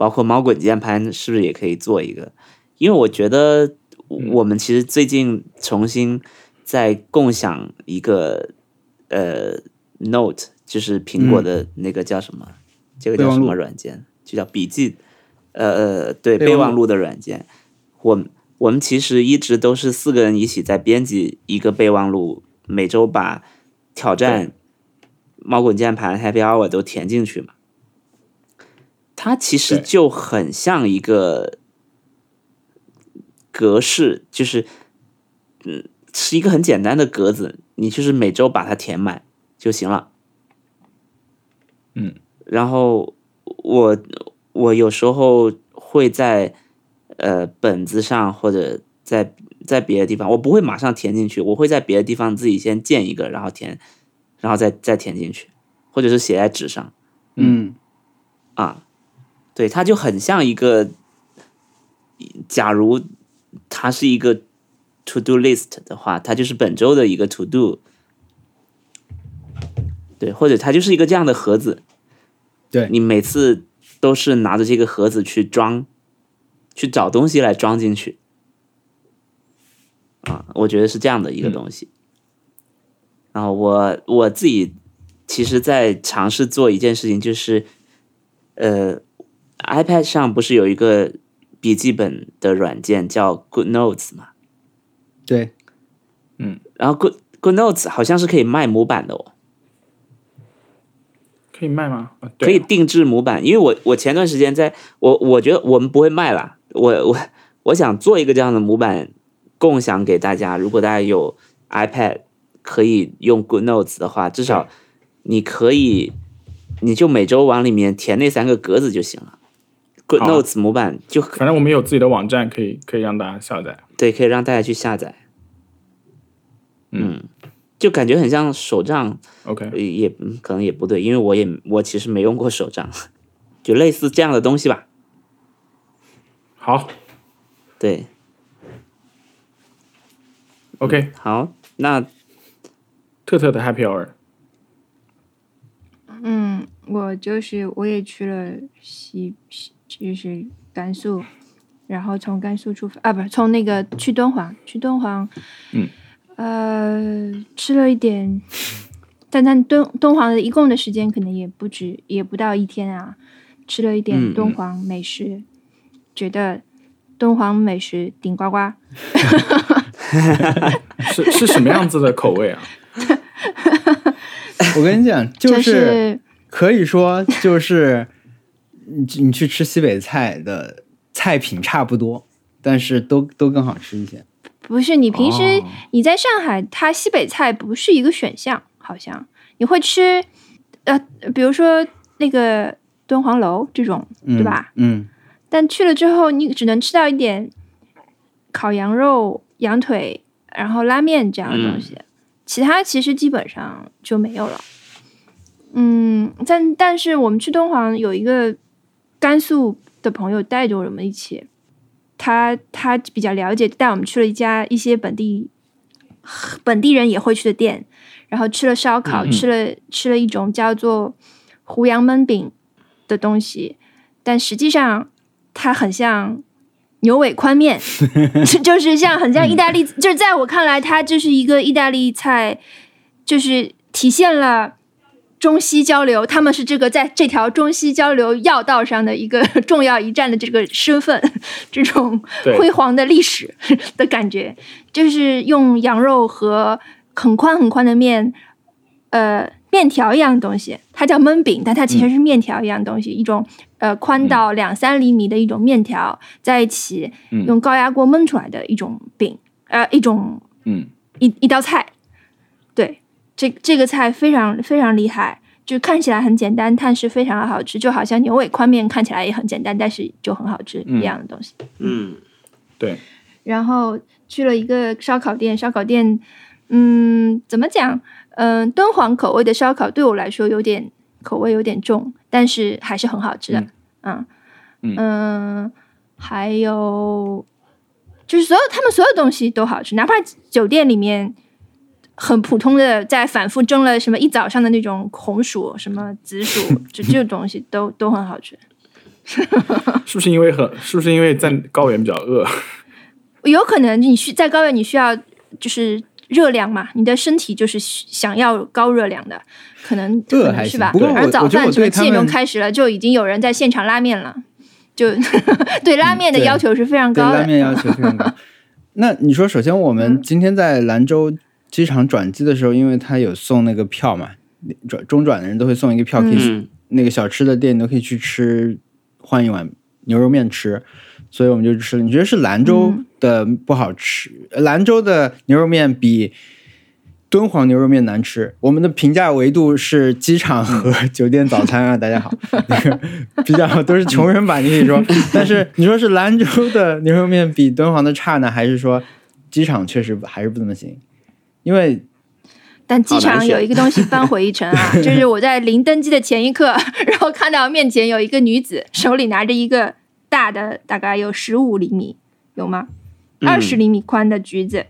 包括猫滚键盘是不是也可以做一个？因为我觉得我们其实最近重新在共享一个呃 Note，就是苹果的那个叫什么？这个叫什么软件？就叫笔记，呃呃，对，备忘录的软件。我们我们其实一直都是四个人一起在编辑一个备忘录，每周把挑战、猫滚键盘、Happy Hour 都填进去嘛。它其实就很像一个格式，就是嗯，是一个很简单的格子，你就是每周把它填满就行了。嗯，然后我我有时候会在呃本子上或者在在别的地方，我不会马上填进去，我会在别的地方自己先建一个，然后填，然后再再填进去，或者是写在纸上嗯，啊。对，它就很像一个，假如它是一个 to do list 的话，它就是本周的一个 to do。对，或者它就是一个这样的盒子，对，你每次都是拿着这个盒子去装，去找东西来装进去。啊，我觉得是这样的一个东西。然后我我自己其实，在尝试做一件事情，就是呃，iPad 上不是有一个笔记本的软件叫 Good Notes 吗？对，嗯然后 Good Good Notes 好像是可以卖模板的哦。可以卖吗？可以定制模板，因为我我前段时间在我我觉得我们不会卖啦，我我我想做一个这样的模板共享给大家。如果大家有 iPad 可以用 Good Notes 的话，至少你可以你就每周往里面填那三个格子就行了。Good 好。Notes 模板就反正我们有自己的网站，可以可以让大家下载。对，可以让大家去下载。嗯，就感觉很像手账，OK，呃也嗯可能也不对，因为我也我其实没用过手账，就类似这样的东西吧。好。对，，OK，好，那特特的 Happy Hour，嗯，我就是我也去了西西，就是甘肃，然后从甘肃出发啊，不是从那个去敦煌，去敦煌，嗯，呃，吃了一点，但但敦敦煌的一共的时间可能也不止，也不到一天啊，吃了一嗯点敦煌美食，觉得敦煌美食顶呱呱，是是什么样子的口味啊？我跟你讲，就就是是可以说就是你你去吃西北菜的菜品差不多，但是都都更好吃一些。不是你平时哦你在上海，它西北菜不是一个选项，好像你会吃，呃，比如说那个敦煌楼这种，嗯、对吧？嗯，但去了之后，你只能吃到一点烤羊肉、羊腿，然后拉面这样的东西，其他其实基本上就没有了。嗯，但但是我们去敦煌有一个甘肃的朋友带着我们一起，他他比较了解，带我们去了一家一些本地本地人也会去的店，然后吃了烧烤，嗯吃了吃了一种叫做胡杨焖饼的东西，但实际上它很像牛尾宽面，就是像很像意大利，就是在我看来，它就是一个意大利菜，就是体现了。中西交流，他们是这个在这条中西交流要道上的一个 重要一站的这个身份，这种辉煌的历史的感觉，就是用羊肉和很宽很宽的面，呃，面条一样东西，它叫焖饼，但它其实是面条一样东西，一种呃宽到两三厘米的一种面条，在一起嗯。用高压锅焖出来的一种饼，呃，一种嗯。一一道菜。对，这这个菜非常非常厉害，就看起来很简单，但是非常的好吃，就好像牛尾宽面看起来也很简单，但是就很好吃嗯一样的东西。嗯对，然后去了一个烧烤店，烧烤店，嗯，怎么讲？嗯、敦煌口味的烧烤对我来说有点口味有点重，但是还是很好吃的。嗯嗯嗯还有就是所有他们所有东西都好吃，哪怕酒店里面很普通的在反复蒸了什么一早上的那种红薯、什么紫薯，就这种东西都都很好吃。是不是因为很是不是因为在高原比较饿？有可能你需在高原你需要就是热量嘛，你的身体就是需想要高热量的，可能饿还行可能是吧。不过而早饭什么七点钟开始了，就已经有人在现场拉面了，就 对拉面的要求是非常高的。拉面要求非常高。那你说，首先我们今天在兰州机场转机的时候，因为他有送那个票嘛，转中转的人都会送一个票，可以去嗯那个小吃的店，你都可以去吃，换一碗牛肉面吃。所以我们就吃了。你觉得是兰州的不好吃？呃兰州的牛肉面比敦煌牛肉面难吃。我们的评价维度是机场和酒店早餐啊，大家好，那个比较都是穷人版，你可以说。但是你说是兰州的牛肉面比敦煌的差呢，还是说机场确实还是不怎么行？因为但机场有一个东西扳回一城啊，就是我在临登机的前一刻，然后看到面前有一个女子手里拿着一个大的，大概有十五厘米，有吗？嗯。二十厘米宽的橘子，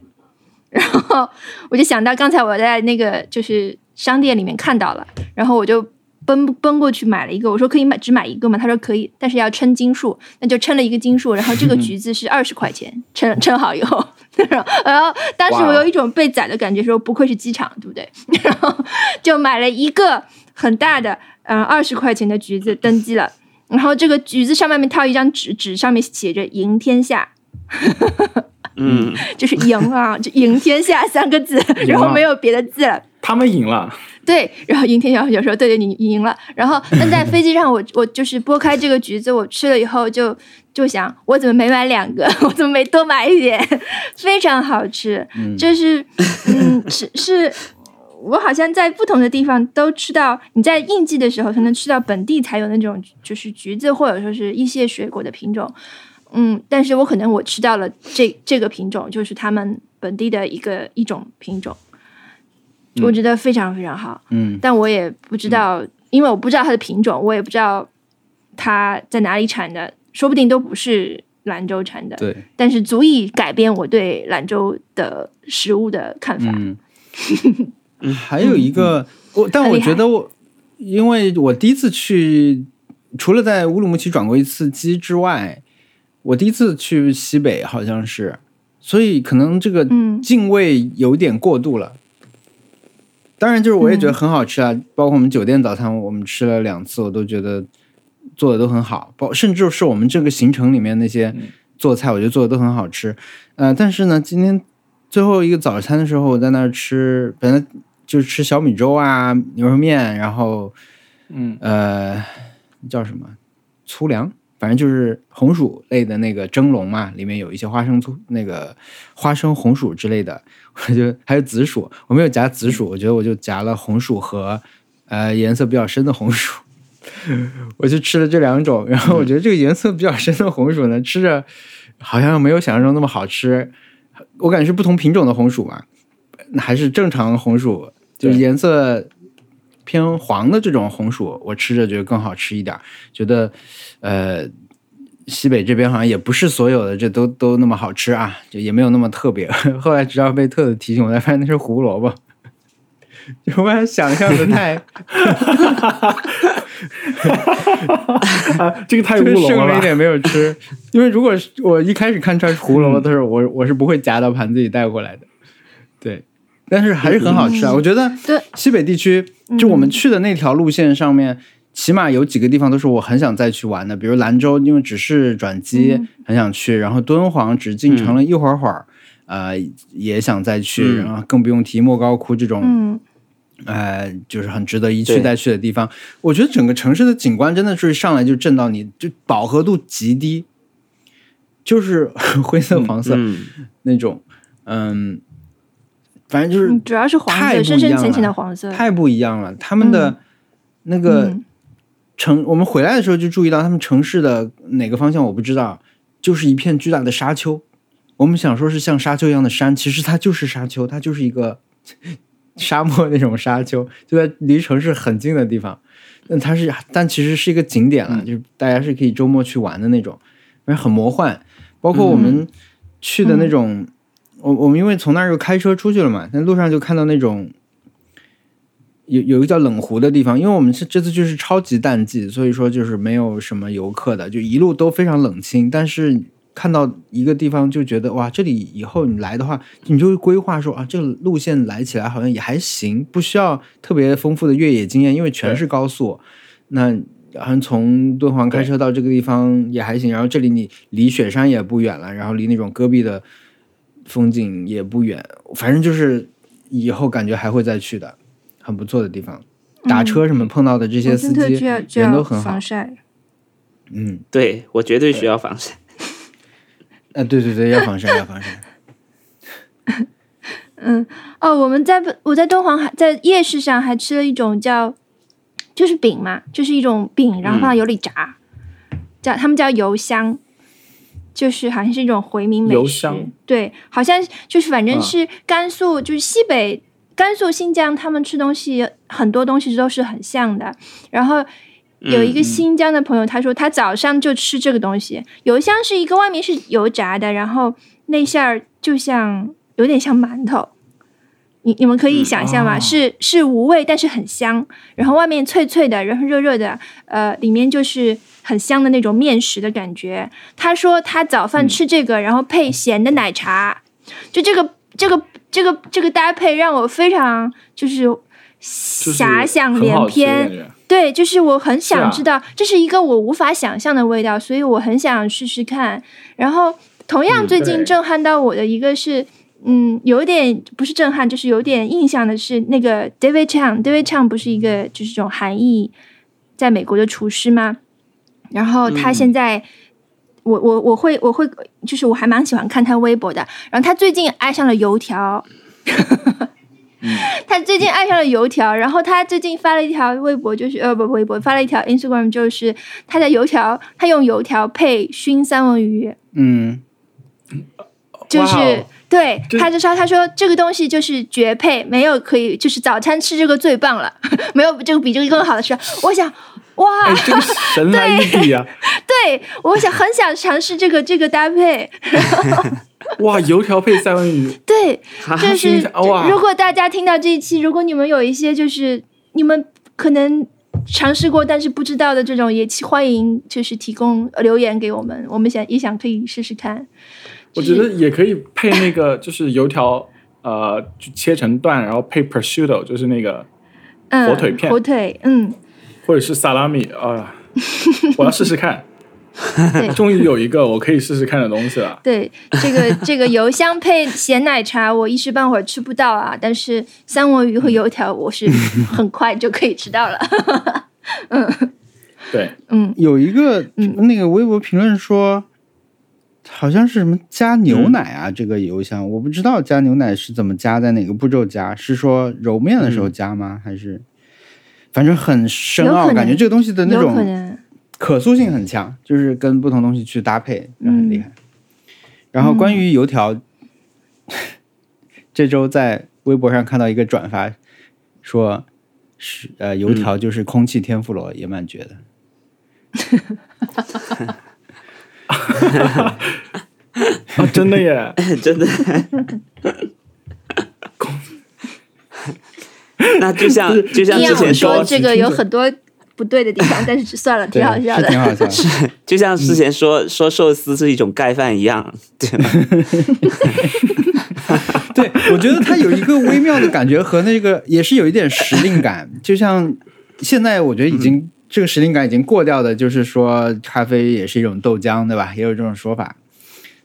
然后我就想到刚才我在那个就是商店里面看到了，然后我就奔奔过去买了一个，我说可以买只买一个吗？他说可以，但是要称斤数，那就称了一个斤数，然后这个 橘子是二十块钱，称称好以后，然后当时我有一种被宰的感觉，说不愧是机场，对不对？然后就买了一个很大的，嗯、二十块钱的橘子登机了。然后这个橘子上面套一张纸，纸上面写着“赢天下”，嗯，就是“赢”啊，就“赢天下”三个字，然后没有别的字了。他们赢了，对，然后云天下有时候对对你你赢了，然后但在飞机上我我就是剥开这个橘子，我吃了以后就就想我怎么没买两个，我怎么没多买一点，非常好吃，就是嗯是是。我好像在不同的地方都吃到，你在应季的时候才能吃到本地才有那种就是橘子或者说是一些水果的品种，嗯，但是我可能我吃到了这这个品种，就是他们本地的一个一种品种，我觉得非常非常好。嗯，但我也不知道，因为我不知道它的品种，我也不知道它在哪里产的，说不定都不是兰州产的。对，但是足以改变我对兰州的食物的看法。嗯，还有一个，我但我觉得我，因为我第一次去，除了在乌鲁木齐转过一次机之外，我第一次去西北好像是，所以可能这个嗯敬畏有点过度了。当然，就是我也觉得很好吃啊，包括我们酒店早餐，我们吃了两次，我都觉得做的都很好，包甚至是我们这个行程里面那些做菜，我觉得做的都很好吃。呃，但是呢，今天最后一个早餐的时候，我在那儿吃，本来就是吃小米粥啊、牛肉面，然后嗯。呃叫什么？粗粮，反正就是红薯类的那个蒸笼嘛，里面有一些花生粗那个花生红薯之类的，我就还有紫薯，我没有夹紫薯，我觉得我就夹了红薯和呃颜色比较深的红薯。我就吃了这两种，然后我觉得这个颜色比较深的红薯呢，吃着好像没有想象中那么好吃。我感觉是不同品种的红薯嘛，还是正常红薯，就是颜色偏黄的这种红薯，我吃着觉得更好吃一点儿。觉得呃，西北这边好像也不是所有的这都都那么好吃啊，就也没有那么特别。后来直到被特的提醒，我才发现那是胡萝卜。就我想象的太啊，这个太乌就是龙了吧？剩了一点没有吃，因为如果我一开始看出来是胡萝卜的时候，我我是不会夹到盘子里带过来的。对，但是还是很好吃啊！我觉得对。西北地区就我们去的那条路线上面，起码有几个地方都是我很想再去玩的，比如兰州，因为只是转机，很想去；然后敦煌只进城了一会儿会儿，呃，也想再去，嗯。然后更不用提莫高窟这种嗯。呃，就是很值得一去再去的地方。我觉得整个城市的景观真的是上来就震到你，就饱和度极低，就是灰色、黄色嗯，那种，嗯，反正就是嗯，主要是黄色，深深浅浅的了黄色。太不一样了。他们的那个嗯城，我们回来的时候就注意到，他们城市的哪个方向我不知道，就是一片巨大的沙丘。我们想说是像沙丘一样的山，其实它就是沙丘，它就是一个 沙漠那种沙丘，就在离城市很近的地方。但它是，但其实是一个景点了，就是大家是可以周末去玩的那种，反正很魔幻。包括我们去的那种，我我们因为从那儿又开车出去了嘛，那路上就看到那种有有一个叫冷湖的地方，因为我们是这次就是超级淡季，所以说就是没有什么游客的，就一路都非常冷清。但是看到一个地方就觉得哇，这里以后你来的话，你就会规划说啊，这个路线来起来好像也还行，不需要特别丰富的越野经验，因为全是高速。那好像从敦煌开车到这个地方也还行，然后这里你离雪山也不远了，然后离那种戈壁的风景也不远，反正就是以后感觉还会再去的，很不错的地方。打车什么碰到的这些司机人都很好防，晒。嗯，对我绝对需要防晒。啊，对对对，要防晒要防晒，嗯哦，我们在我在敦煌还在夜市上还吃了一种叫，就是饼嘛，就是一种饼，然后放到油里炸，叫他们叫油香，就是好像是一种回民美食。对，好像就是反正啊是甘肃，就是西北甘肃、新疆，他们吃东西很多东西都是很像的。然后有一个新疆的朋友，他说他早上就吃这个东西，油香是一个外面是油炸的，然后内馅儿就像有点像馒头。你你们可以想象吗？哦是是无味，但是很香，然后外面脆脆的，然后热热的，呃，里面就是很香的那种面食的感觉。他说他早饭吃这个，然后配咸的奶茶，就这个这个这个这个搭配让我非常就是遐想连篇。对，就是我很想知道，这是一个我无法想象的味道，所以我很想试试看。然后，同样嗯最近震撼到我的一个是，嗯，有点不是震撼，就是有点印象的是那个 David Chang，David Chang 不是一个就是这种韩裔在美国的厨师吗？然后他现在。我我我会我会就是我还蛮喜欢看他微博的，然后他最近爱上了油条，他最近爱上了油条，然后他最近发了一条微博，就是呃不微博发了一条 Instagram，就是他的油条，他用油条配熏三文鱼，嗯，就是、对，这他就说他说这个东西就是绝配，没有可以就是早餐吃这个最棒了，没有这个比这个更好的吃。我想哇，哎，这个 神来一笔啊！对 我想很想尝试这个这个搭配，哇，油条配三文鱼，对，就是如果大家听到这一期，如果你们有一些就是你们可能尝试过但是不知道的这种，也欢迎就是提供留言给我们，我们想也想可以试试看。我觉得也可以配那个，就是油条，呃，就切成段，然后配 prosciutto，就是那个嗯，火腿片。火腿，嗯，或者是萨拉米啊、我要试试看。终于有一个我可以试试看的东西了。对，这个 这个油香配咸奶茶，我一时半会儿吃不到啊，但是三文鱼和油条，我是很快就可以吃到了。嗯。对，嗯，有一个、那个微博评论说，好像是什么加牛奶啊，这个油箱我不知道加牛奶是怎么加，在哪个步骤加，是说揉面的时候加吗？还是反正很深奥，感觉这个东西的那种，可塑性很强，就是跟不同东西去搭配，嗯很厉害。然后关于油条，这周在微博上看到一个转发，说是呃油条就是空气天妇罗，也蛮绝的。啊，真的耶！真的。那就像就像之前说，这个有很多不对的地方，但是算了，挺，好笑的。挺好笑的。就像之前说说寿司是一种盖饭一样，对吧？对，我觉得它有一个微妙的感觉和那个也是有一点时令感，就像现在我觉得已经、这个时令感已经过掉的，就是说咖啡也是一种豆浆，对吧？也有这种说法。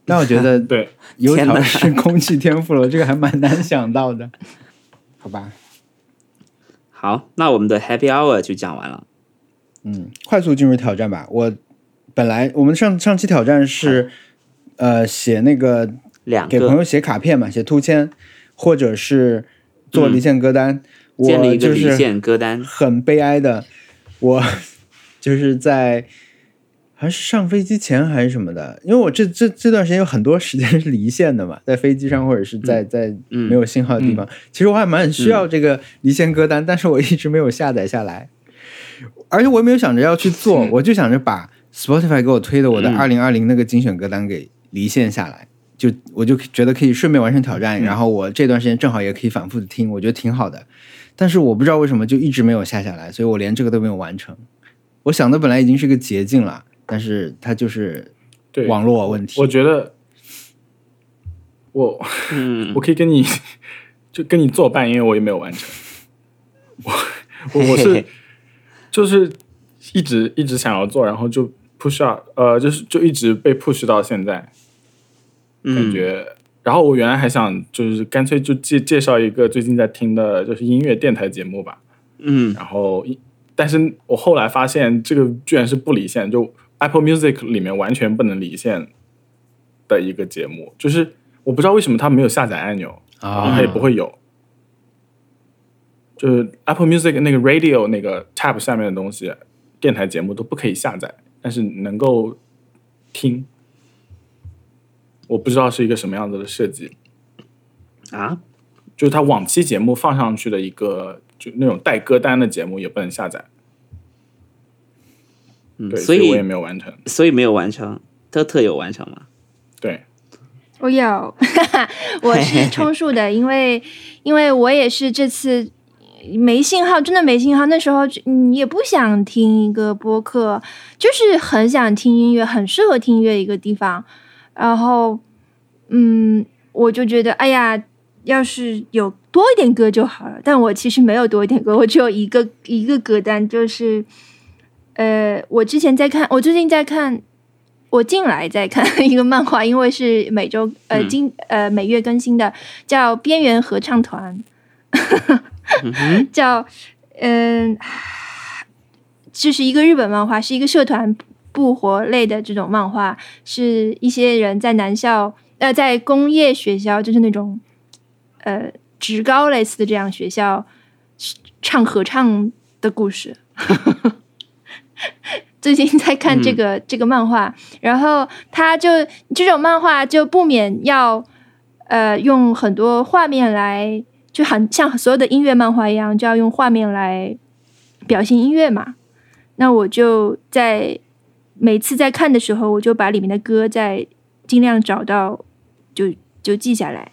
但我觉得 对，油条是空气天赋了，这个还蛮难想到的，好吧？好，那我们的 Happy Hour 就讲完了。嗯，快速进入挑战吧。我本来我们上上期挑战是，呃，写那个两个给朋友写卡片嘛，写兔签，或者是做离线歌单。建立一个离我就是线歌单，很悲哀的，我就是在还是上飞机前还是什么的，因为我这这这段时间有很多时间是离线的嘛，在飞机上或者是在在嗯没有信号的地方，其实我还蛮需要这个离线歌单，但是我一直没有下载下来，而且我也没有想着要去做，我就想着把 Spotify 给我推的我的嗯。二零二零那个精选歌单给离线下来。就我就觉得可以顺便完成挑战，然后我这段时间正好也可以反复的听，我觉得挺好的。但是我不知道为什么就一直没有下下来，所以我连这个都没有完成。我想的本来已经是个捷径了，但是它就是网络问题。我觉得我嗯 我可以跟你 就跟你作伴，因为我也没有完成。我我我是 就是一直一直想要做，然后就 push up，呃，就是就一直被 push 到现在，感嗯，觉。然后我原来还想就是干脆就介介绍一个最近在听的就是音乐电台节目吧，嗯。然后，但是我后来发现这个居然是不离线，就 Apple Music 里面完全不能离线的一个节目，就是我不知道为什么它没有下载按钮，然后啊它也不会有，就是 Apple Music 那个 Radio 那个 tab 下面的东西，电台节目都不可以下载，但是能够听。我不知道是一个什么样子的设计，啊，就是它往期节目放上去的一个，就那种带歌单的节目也不能下载。对，嗯所以以我也没有完成。所以没有完成，特特有完成吗？对，我有，我是充数的，因为因为我也是这次没信号，真的没信号。那时候你也不想听一个播客，就是很想听音乐，很适合听音乐一个地方。然后，嗯，我就觉得，哎呀，要是有多一点歌就好了。但我其实没有多一点歌，我只有一个 一个歌单，就是，呃，我之前在看，我最近在看。我近来在看一个漫画，因为是每周呃嗯今呃每月更新的，叫《边缘合唱团》，嗯哼，叫嗯，这是一个日本漫画，是一个社团部活类的这种漫画，是一些人在南校呃在工业学校，就是那种呃职高类似的这样学校唱合唱的故事。最近在看这个、这个漫画，然后他就这种漫画就不免要呃用很多画面来，就很像所有的音乐漫画一样，就要用画面来表现音乐嘛。那我就在每次在看的时候，我就把里面的歌再尽量找到，就就记下来，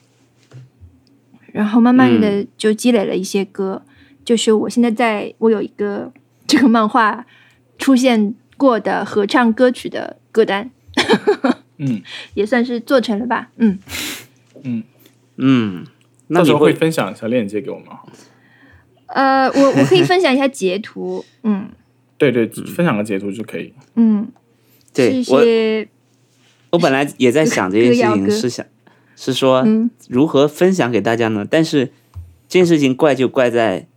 然后慢慢的就积累了一些歌。就是我现在在我有一个 这个漫画出现过的合唱歌曲的歌单，嗯 也算是做成了吧。嗯，嗯，嗯，那到时候会会分享一下链接给我们哈。呃，我我可以分享一下截图。嗯对对，分享个截图就可以。嗯，对我我本来也在想这件事情，是想是说嗯如何分享给大家呢？但是这件事情怪就怪在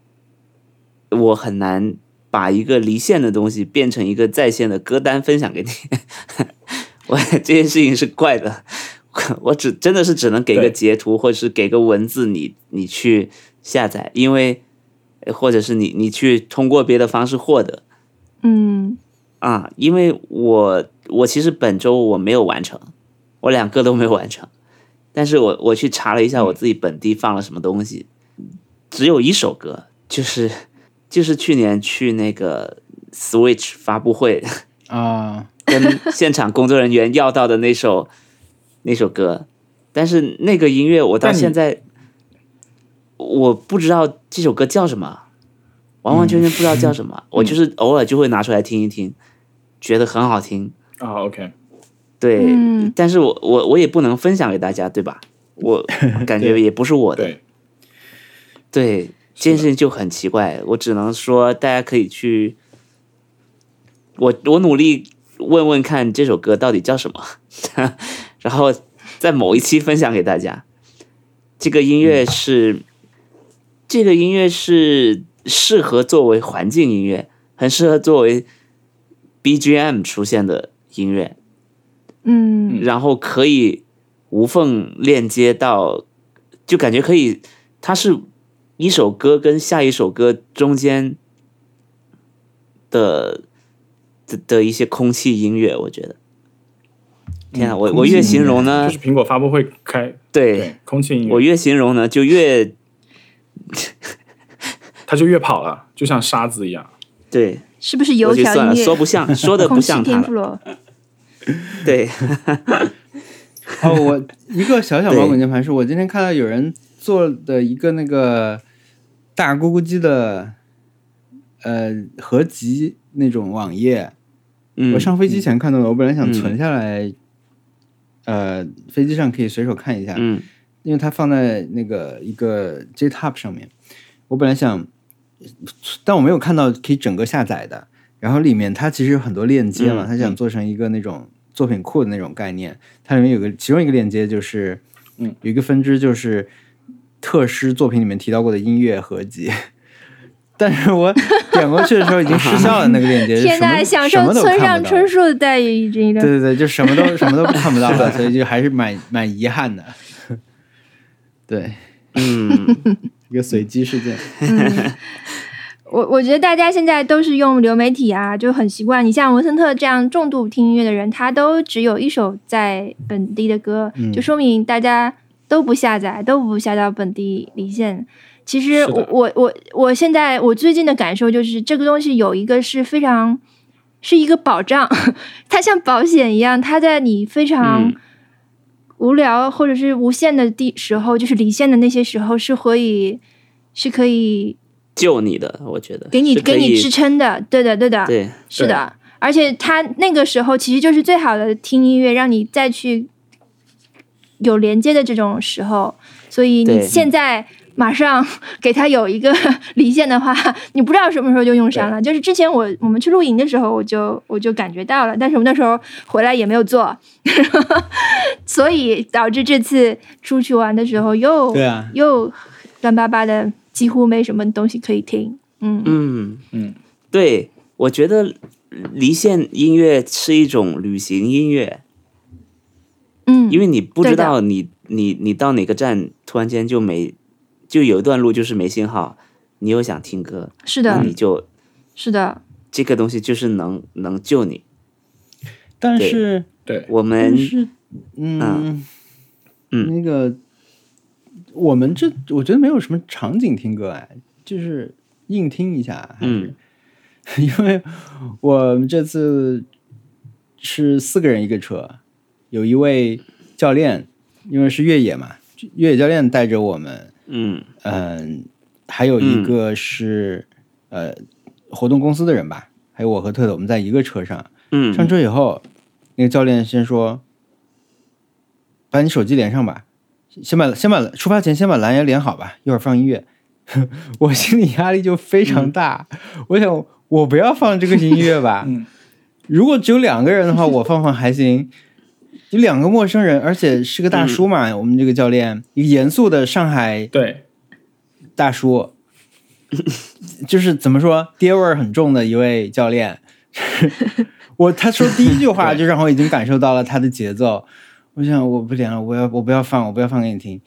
我很难把一个离线的东西变成一个在线的歌单分享给你。我这件事情是怪的，我只真的是只能给个截图，或者是给个文字你，你去下载，因为呃或者是你你去通过别的方式获得。嗯啊，因为我我其实本周我没有完成，我两个都没有完成，但是我我去查了一下我自己本地放了什么东西，只有一首歌，就是就是去年去那个 Switch 发布会啊，跟现场工作人员要到的那首那首歌，但是那个音乐我到现在我不知道这首歌叫什么，完完全全不知道叫什么，我就是偶尔就会拿出来听一听，觉得很好听，啊，OK，对，嗯。但是我我我也不能分享给大家，对吧？我 感觉也不是我的，对，对，这件事情就很奇怪，我只能说大家可以去，我我努力问问看这首歌到底叫什么，然后在某一期分享给大家。这个音乐是，这个音乐是适合作为环境音乐，很适合作为 BGM 出现的音乐，嗯。然后可以无缝链接到，就感觉可以，它是一首歌跟下一首歌中间的的的一些空气音乐，我觉得。天啊，我我越形容呢就，是苹果发布会开对空气音乐，我越形容呢，就越它就越跑了，就像沙子一样。对。是不是油条音乐？说不像，说的不像他了。天妇罗，对，哦，我一个小小对毛滚键盘是我今天看到有人做的一个那个大咕咕鸡的呃合集那种网页，嗯我上飞机前看到的，我本来想存下来，呃，飞机上可以随手看一下，嗯因为它放在那个一个 JTop 上面，我本来想，但我没有看到可以整个下载的。然后里面它其实有很多链接嘛，嗯它想做成一个那种作品库的那种概念。它里面有个其中一个链接就是，嗯，有一个分支就是特师作品里面提到过的音乐合集。但是我点过去的时候已经失效了，那个链接 天哪，呐，享受村上春树的待遇，已经。对对对，就什么都什么都看不到了，所以就还是蛮蛮遗憾的。对，嗯，一个随机事件。我我觉得大家现在都是用流媒体啊，就很习惯。你像文森特这样重度听音乐的人，他都只有一首在本地的歌，嗯就说明大家都不下载，都不下到本地离线。其实我我我我现在我最近的感受就是，这个东西有一个是非常是一个保障，它像保险一样，它在你非常嗯无聊或者是无限的地时候，就是离线的那些时候，是可以是可以救你的，我觉得给你给你支撑的，对的，对的，对，是的。而且他那个时候其实就是最好的听音乐，让你再去有连接的这种时候。所以你现在马上给他有一个 离线的话，你不知道什么时候就用上了。就是之前我我们去露营的时候，我就我就感觉到了，但是我们那时候回来也没有做，所以导致这次出去玩的时候又对啊，又干巴巴的，几乎没什么东西可以听。嗯。嗯。嗯，对，我觉得离线音乐是一种旅行音乐，嗯，因为你不知道你你你到哪个站，突然间就没就有一段路就是没信号，你又想听歌，是的。那你，就是的，这个东西就是能能救你。但是对，我们是嗯嗯。那个我们这我觉得没有什么场景听歌哎，就是硬听一下，还是、因为我们这次是四个人一个车，有一位教练，因为是越野嘛，越野教练带着我们，嗯嗯，还有一个是、呃活动公司的人吧，还有我和特特，我们在一个车上。嗯上车以后，那个教练先说：“把你手机连上吧，先把先把出发前先把蓝牙连好吧，一会儿放音乐。”我心里压力就非常大，我想我不要放这个音乐吧。嗯如果只有两个人的话，我放放还行。有两个陌生人，而且是个大叔嘛，我们这个教练，一个严肃的上海对，大叔，就是怎么说爹味儿很重的一位教练。我他说第一句话 就让我已经感受到了他的节奏。我想我不连了，我要我不要放，我不要放给你听。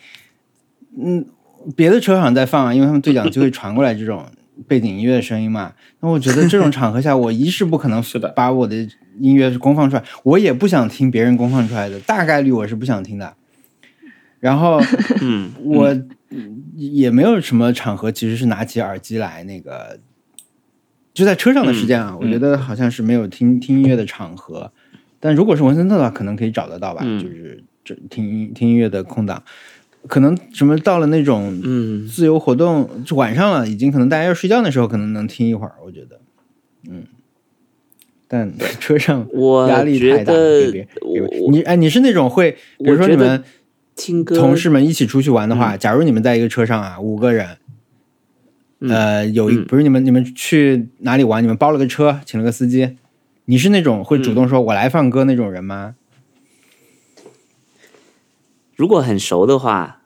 嗯，别的车好像在放啊，因为他们对讲机会传过来这种背景音乐的声音嘛。那我觉得 这种场合下，我一是不可能是的把我的音乐公放出来，我也不想听别人公放出来的，大概率我是不想听的。然后 嗯我也没有什么场合，其实是拿起耳机来那个，就在车上的时间啊，我觉得好像是没有听听音乐的场合。但如果是文森特的话，可能可以找得到吧，嗯就是这听音听音乐的空档，可能什么到了那种嗯。自由活动，就晚上了，已经可能大家要睡觉的时候，可能能听一会儿，我觉得，嗯。但车上 我压力太大，别你哎，你是那种会，比如说你们听歌同事们一起出去玩的嗯。话，假如你们在一个车上啊，五个人，呃，有一嗯。不是你们你们去哪里玩，你们包了个车，请了个司机，你是那种会主动说“我来放歌”那种人吗？如果很熟的话，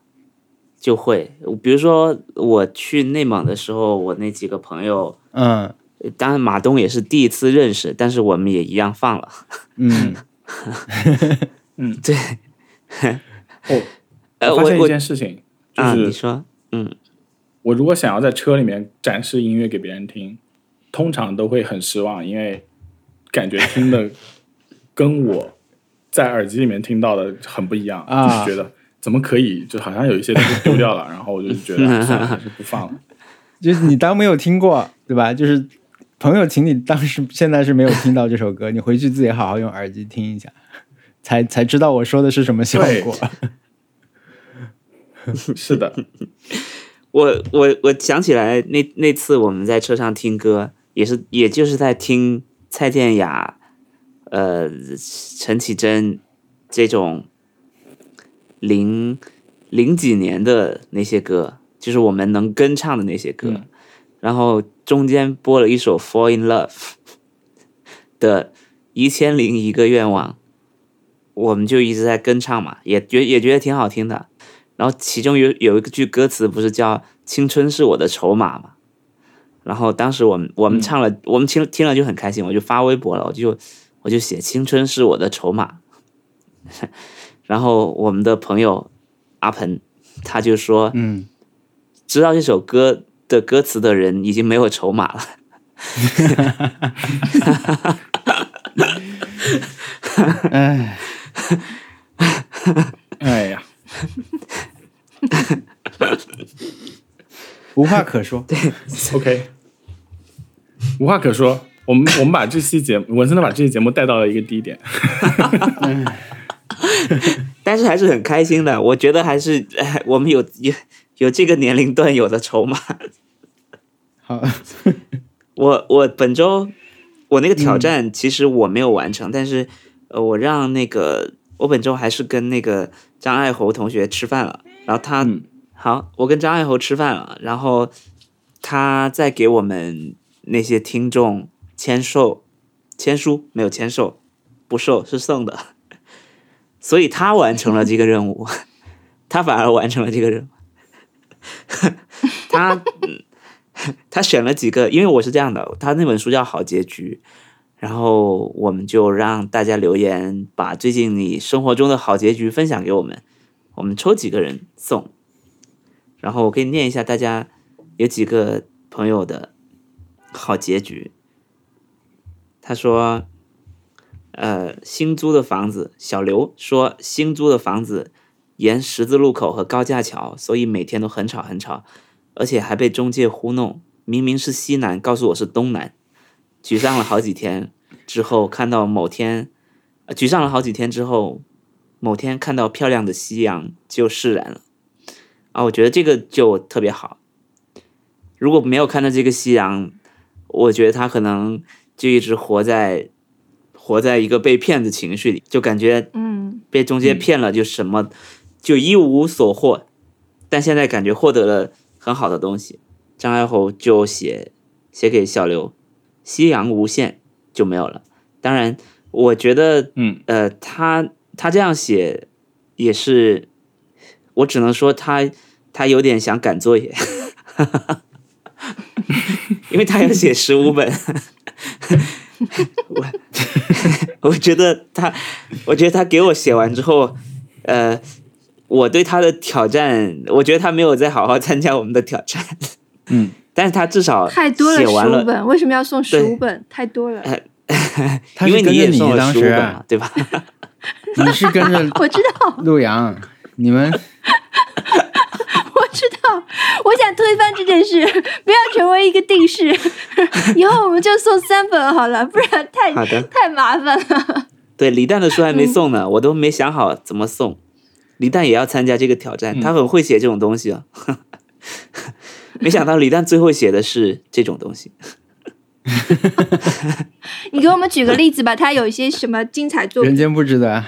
就会，比如说我去内蒙的时候，我那几个朋友，嗯当然马东也是第一次认识，但是我们也一样放了。嗯。嗯。对，我发现一件事情，就啊，你是说，嗯。我如果想要在车里面展示音乐给别人听，通常都会很失望，因为感觉听的跟我在耳机里面听到的很不一样，啊就是觉得怎么可以，就好像有一些东西丢掉了，然后我就觉得啊算了，还是不放了。就是你当没有听过，对吧？就是朋友请你当时现在是没有听到这首歌，你回去自己好好用耳机听一下，才才知道我说的是什么效果。是的，我我我想起来那那次我们在车上听歌，也是也就是在听蔡健雅、呃陈绮贞这种零零几年的那些歌，就是我们能跟唱的那些歌，嗯然后中间播了一首《Fall in Love 》的《一千零一个愿望》，我们就一直在跟唱嘛，也觉也觉得挺好听的。然后其中有有一句歌词不是叫“青春是我的筹码”嘛？然后当时我们我们唱了，我们听听了就很开心，我就发微博了，我就我就写“青春是我的筹码”。然后我们的朋友阿鹏他就说，嗯，知道这首歌的歌词的人已经没有筹码了。哎，哎呀，无话可说。对 OK，无话可说。我们我们把这期节目，文森特把这期节目带到了一个低点。但是还是很开心的，我觉得还是哎 我们有有有这个年龄段有的筹码。好，我我本周我那个挑战其实我没有完成，但是呃，我让那个我本周还是跟那个张爱侯同学吃饭了，然后他、嗯。好，我跟张爱侯吃饭了，然后他在给我们那些听众签售签书，没有签售，不售是送的，所以他完成了这个任务，他反而完成了这个任务，他。他选了几个，因为我是这样的，他那本书叫《好结局》，然后我们就让大家留言，把最近你生活中的好结局分享给我们，我们抽几个人送。然后我可以念一下大家有几个朋友的好结局。他说，呃，新租的房子，小刘说新租的房子沿十字路口和高架桥，所以每天都很吵很吵。而且还被中介糊弄，明明是西南，告诉我是东南，沮丧了好几天之后，看到某天，沮丧了好几天之后，某天看到漂亮的夕阳就释然了。啊，我觉得这个就特别好。如果没有看到这个夕阳，我觉得他可能就一直活在活在一个被骗的情绪里，就感觉嗯，被中介骗了，就什么、就一无所获。但现在感觉获得了很好的东西，张爱侯就写写给小刘，夕阳无限就没有了。当然，我觉得，嗯，呃，他他这样写也是，我只能说他他有点想赶作业，因为他要写十五本。我 我觉得他，我觉得他给我写完之后，呃，我对他的挑战，我觉得他没有再好好参加我们的挑战。嗯，但是他至少太多了，写完了，十五本，为什么要送十五本？太多了。他因为跟着你也送了当时，十五本嘛，对吧？你是跟着我知道，陆阳，你们 我想推翻这件事，不要成为一个定式。以后我们就送三本好了，不然太太麻烦了。对，李诞的书嗯还没送呢，我都没想好怎么送。李诞也要参加这个挑战，他很会写这种东西啊。没想到李诞最后写的是这种东西。你给我们举个例子吧，他有一些什么精彩作品？人间不值得。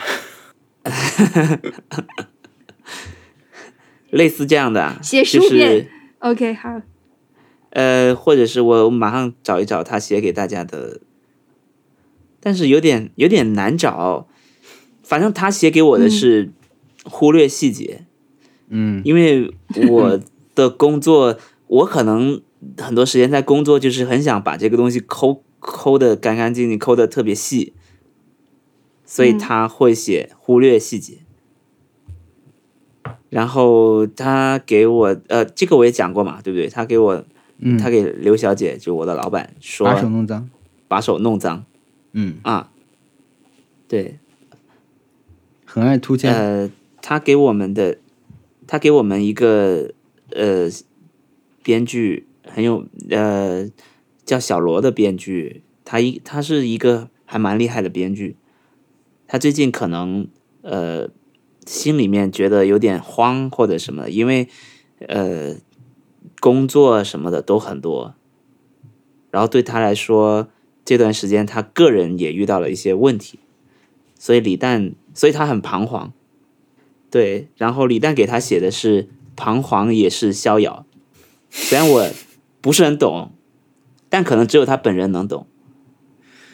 类似这样的啊，写就是书面 OK，好，呃，或者是我马上找一找他写给大家的，但是有点有点难找。反正他写给我的是忽略细节，嗯因为我的工作，我可能很多时间在工作，就是很想把这个东西抠抠的干干净净，抠的特别细，所以嗯他会写忽略细节。然后他给我，呃，这个我也讲过嘛，对不对？他给我，嗯，他给刘小姐，就我的老板说，把手弄脏，把手弄脏。嗯，啊，对，很爱凸欠，呃，他给我们的，他给我们一个呃编剧很有呃叫小罗的编剧，他一他是一个还蛮厉害的编剧，他最近可能呃心里面觉得有点慌或者什么，因为呃工作什么的都很多，然后对他来说这段时间他个人也遇到了一些问题，所以李诞，所以他很彷徨。对，然后李诞给他写的是“彷徨也是逍遥”，虽然我不是很懂，但可能只有他本人能懂，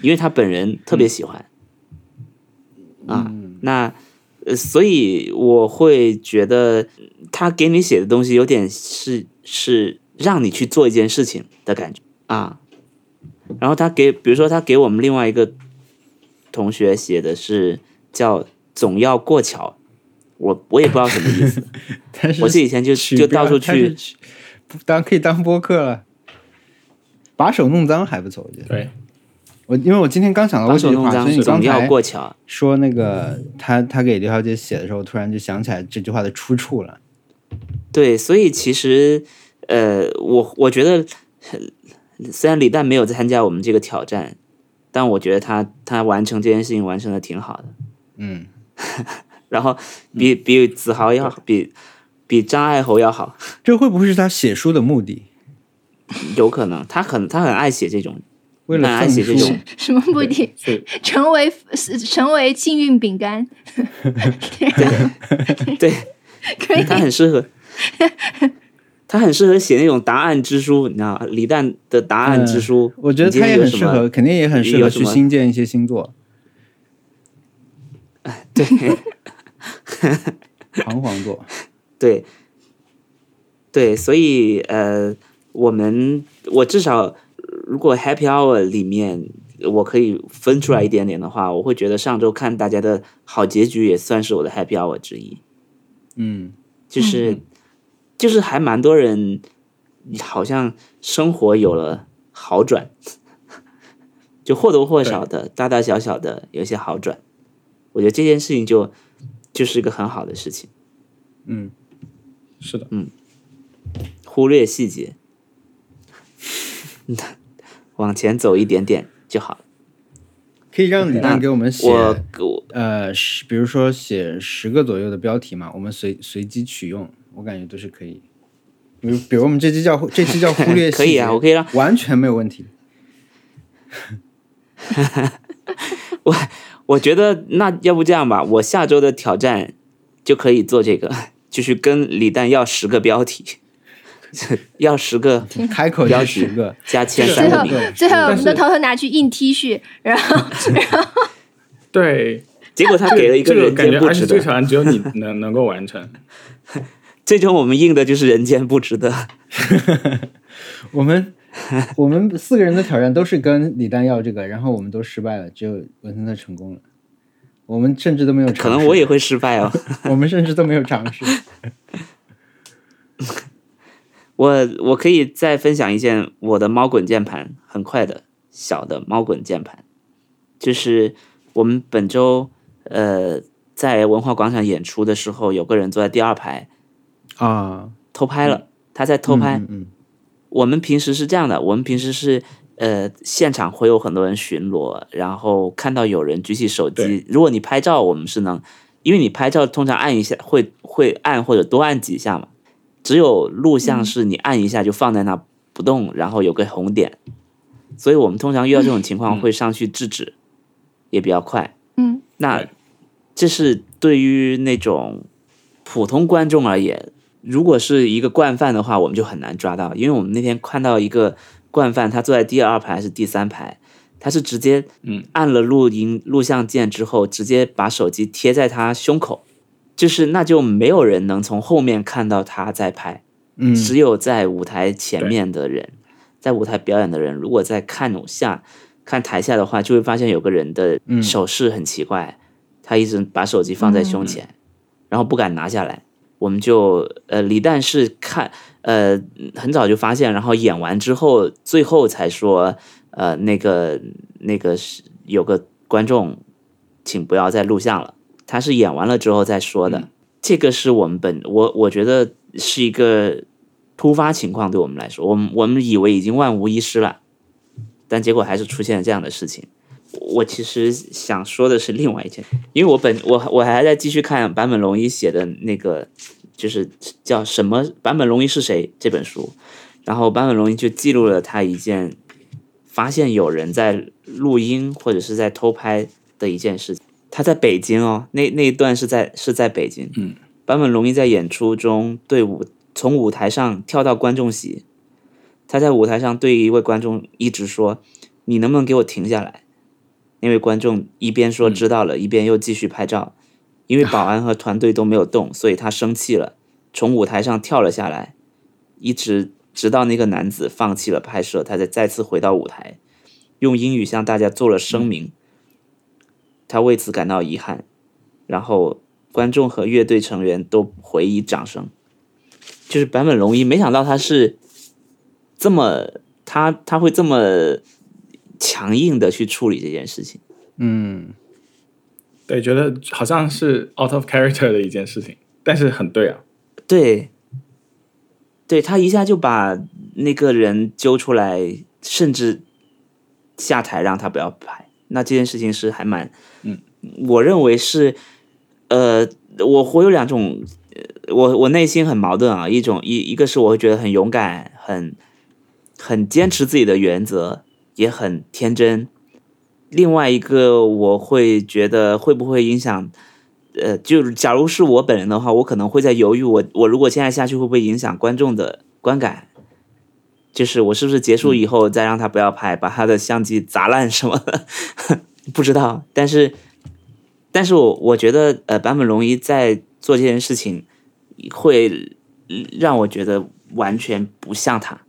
因为他本人特别喜欢。啊，那呃，所以我会觉得他给你写的东西有点是是让你去做一件事情的感觉啊。然后他给，比如说他给我们另外一个同学写的是叫“总要过桥”，我我也不知道什么意思。但是我是以前就取就到处去，当可以当播客了，把手弄脏还不错，我觉得。对，我因为我今天刚想到把过这句话，手弄脏所以你刚总要才过桥。说那个他他给刘小姐写的时候，突然就想起来这句话的出处了。对，所以其实呃，我我觉得，呃虽然李诞没有参加我们这个挑战，但我觉得他他完成这件事情完成的挺好的。嗯，然后比比子豪要好，比比张爱侯要好，这会不会是他写书的目的？有可能他很他很爱写这种，为了那爱写这种什么目的？成为成为幸运饼干，对。可以他很适合，他很适合写那种答案之书，你知道吗李诞的答案之书，我觉得他也很适合，肯定也很适合去新建一些星座。对。彷徨座，对。对，所以呃，我们我至少如果 Happy Hour 里面我可以分出来一点点的话，我会觉得上周看大家的好结局也算是我的 Happy Hour 之一。嗯，就是、就是还蛮多人好像生活有了好转，就或多或少的大大小小的有一些好转。我觉得这件事情就就是一个很好的事情，嗯，是的，嗯。忽略细节，往前走一点点就好了。可以让李诞给我们写，我我呃，十比如说写十个左右的标题嘛，我们随随机取用，我感觉都是可以。比如，比如我们这期叫 这期叫忽略可以啊，我可以让完全没有问题。我我觉得那要不这样吧，我下周的挑战就可以做这个，就是跟李诞要十个标题，要十个开口就标题十个，加前最后三个名，最后我们都偷偷拿去印 T 恤，然后 然后对，结果他给了一个人间不值得，这个挑战只有你 能能够完成。最终我们印的就是人间不值得。我们我们四个人的挑战都是跟李诞要这个，然后我们都失败了，只有文森特成功了。我们甚至都没有尝试，可能我也会失败哦。我们甚至都没有尝试。我我可以再分享一件我的猫滚键盘，很快的小的猫滚键盘，就是我们本周呃在文化广场演出的时候，有个人坐在第二排啊，偷拍了，他在偷拍。嗯嗯我们平时是这样的，我们平时是呃现场会有很多人巡逻，然后看到有人举起手机，如果你拍照，我们是能，因为你拍照通常按一下会会按或者多按几下嘛，只有录像是你按一下就放在那不动，然后有个红点，所以我们通常遇到这种情况会上去制止，也比较快。嗯，那这是对于那种普通观众而言，如果是一个惯犯的话，我们就很难抓到，因为我们那天看到一个惯犯，他坐在第二排还是第三排，他是直接嗯。按了录音录像键之后，直接把手机贴在他胸口，就是那就没有人能从后面看到他在拍，嗯，只有在舞台前面的人，在舞台表演的人，如果在看下看台下的话，就会发现有个人的嗯手势很奇怪，他一直把手机放在胸前，然后不敢拿下来。我们就呃，李诞是看呃很早就发现，然后演完之后，最后才说呃那个那个是有个观众，请不要再录像了。他是演完了之后再说的。这个是我们本我我觉得是一个突发情况，对我们来说，我们我们以为已经万无一失了，但结果还是出现了这样的事情。我其实想说的是另外一件，因为我本我我还在继续看坂本龙一写的那个，就是叫什么坂本龙一是谁这本书，然后坂本龙一就记录了他一件发现有人在录音或者是在偷拍的一件事情。他在北京哦，那那一段是在是在北京，嗯，坂本龙一在演出中对舞从舞台上跳到观众席，他在舞台上对一位观众一直说：“你能不能给我停下来？”那位观众一边说知道了，一边又继续拍照。因为保安和团队都没有动，所以他生气了，从舞台上跳了下来，一直直到那个男子放弃了拍摄，他才再次回到舞台，用英语向大家做了声明。他为此感到遗憾，然后观众和乐队成员都回以掌声。就是坂本龙一，没想到他是这么他他会这么强硬的去处理这件事情。嗯，对，觉得好像是 out of character 的一件事情，但是很对啊。对，对他一下就把那个人揪出来，甚至下台让他不要拍。那这件事情是还蛮，嗯，我认为是，呃，我我有两种，呃我我内心很矛盾啊，一种一一个是我会觉得很勇敢，很很坚持自己的原则，也很天真。另外一个我会觉得会不会影响，呃，就是假如是我本人的话，我可能会在犹豫我，我如果现在下去会不会影响观众的观感？就是我是不是结束以后再让他不要拍，把他的相机砸烂什么的，不知道。但是，但是我我觉得，呃，坂本龙一在做这件事情，会让我觉得完全不像他，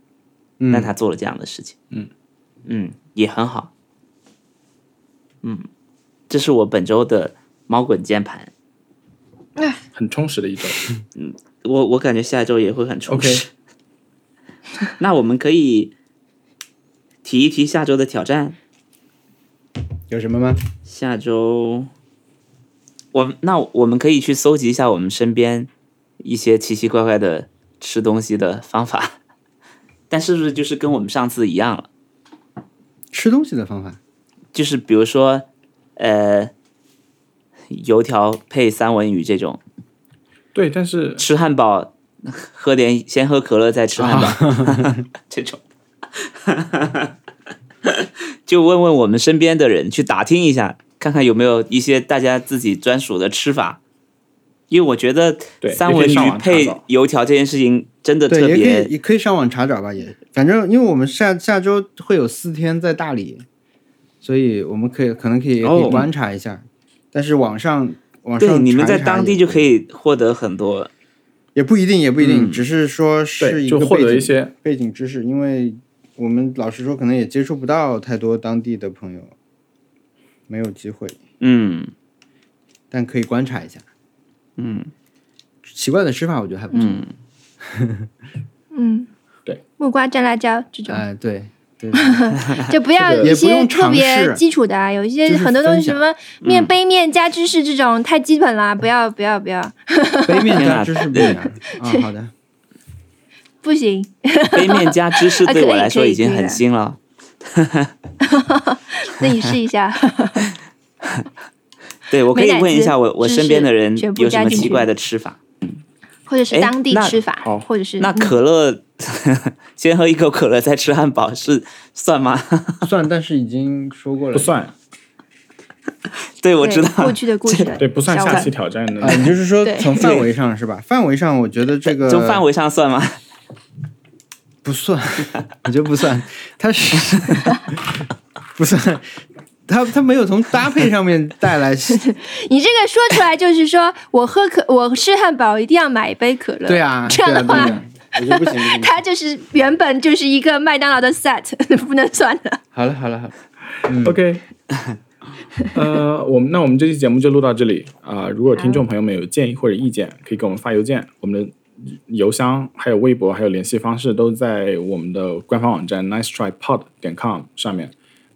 嗯但他做了这样的事情，嗯嗯，也很好，嗯，这是我本周的猫滚键盘。很充实的一周。嗯我我感觉下周也会很充实。那我们可以提一提下周的挑战。有什么吗？下周，我那我们可以去搜集一下我们身边一些奇奇怪怪的吃东西的方法，但是不是就是跟我们上次一样了？吃东西的方法。就是比如说，呃，油条配三文鱼这种，对，但是吃汉堡，喝点先喝可乐再吃汉堡、这种，就问问我们身边的人，去打听一下，看看有没有一些大家自己专属的吃法。因为我觉得三文鱼配油条这件事情真的对，也可特别以也可以上网查找吧，也反正因为我们下下周会有四天在大理，所以我们可以可能可以观察一下，但是网上网对，上你们在当地就可以获得很多。也不一定，也不一定，嗯。只是说是，一个就获背景得一些背景知识，因为我们老实说，可能也接触不到太多当地的朋友，没有机会，嗯。但可以观察一下。嗯。奇怪的吃法，我觉得还不错。嗯，嗯，对，木瓜蘸辣椒这种，哎，对对，就不要这个一些特别基础的啊，有一些很多东西什么面杯面加芝士这种太基本了，不要不要不要，杯面加芝士不一样啊。好的，不行，杯面加芝士啊对我来说已经很新了。那你试一下。对，我可以问一下我我身边的人有什么奇怪的吃法。或者是哎当地吃法，好或者是那嗯可乐，先喝一口可乐再吃汉堡是算吗？算，但是已经说过了不。算，对，我知道。对过去的故事对，不算下期挑战的啊，。你就是说从范围上是吧？范围上，我觉得这个从范围上算吗？不算，我觉得不算，它是 不算。他他没有从搭配上面带来，你这个说出来就是说我喝可我吃汉堡一定要买一杯可乐。对啊，这样的话对啊啊我觉得不行不行。它就是原本就是一个麦当劳的 set，不能算的。好了好了好了，OK，呃，我们那我们这期节目就录到这里啊、如果听众朋友们有建议或者意见，可以给我们发邮件，我们的邮箱、还有微博、还有联系方式都在我们的官方网站 nice try pod 点 com 上面。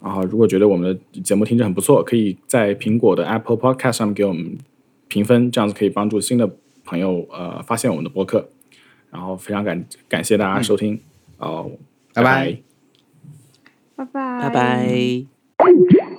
然后，如果觉得我们的节目听着很不错，可以在苹果的 Apple Podcast 上面给我们评分，这样子可以帮助新的朋友呃发现我们的播客。然后非常感感谢大家收听，哦、拜拜拜拜拜，拜拜。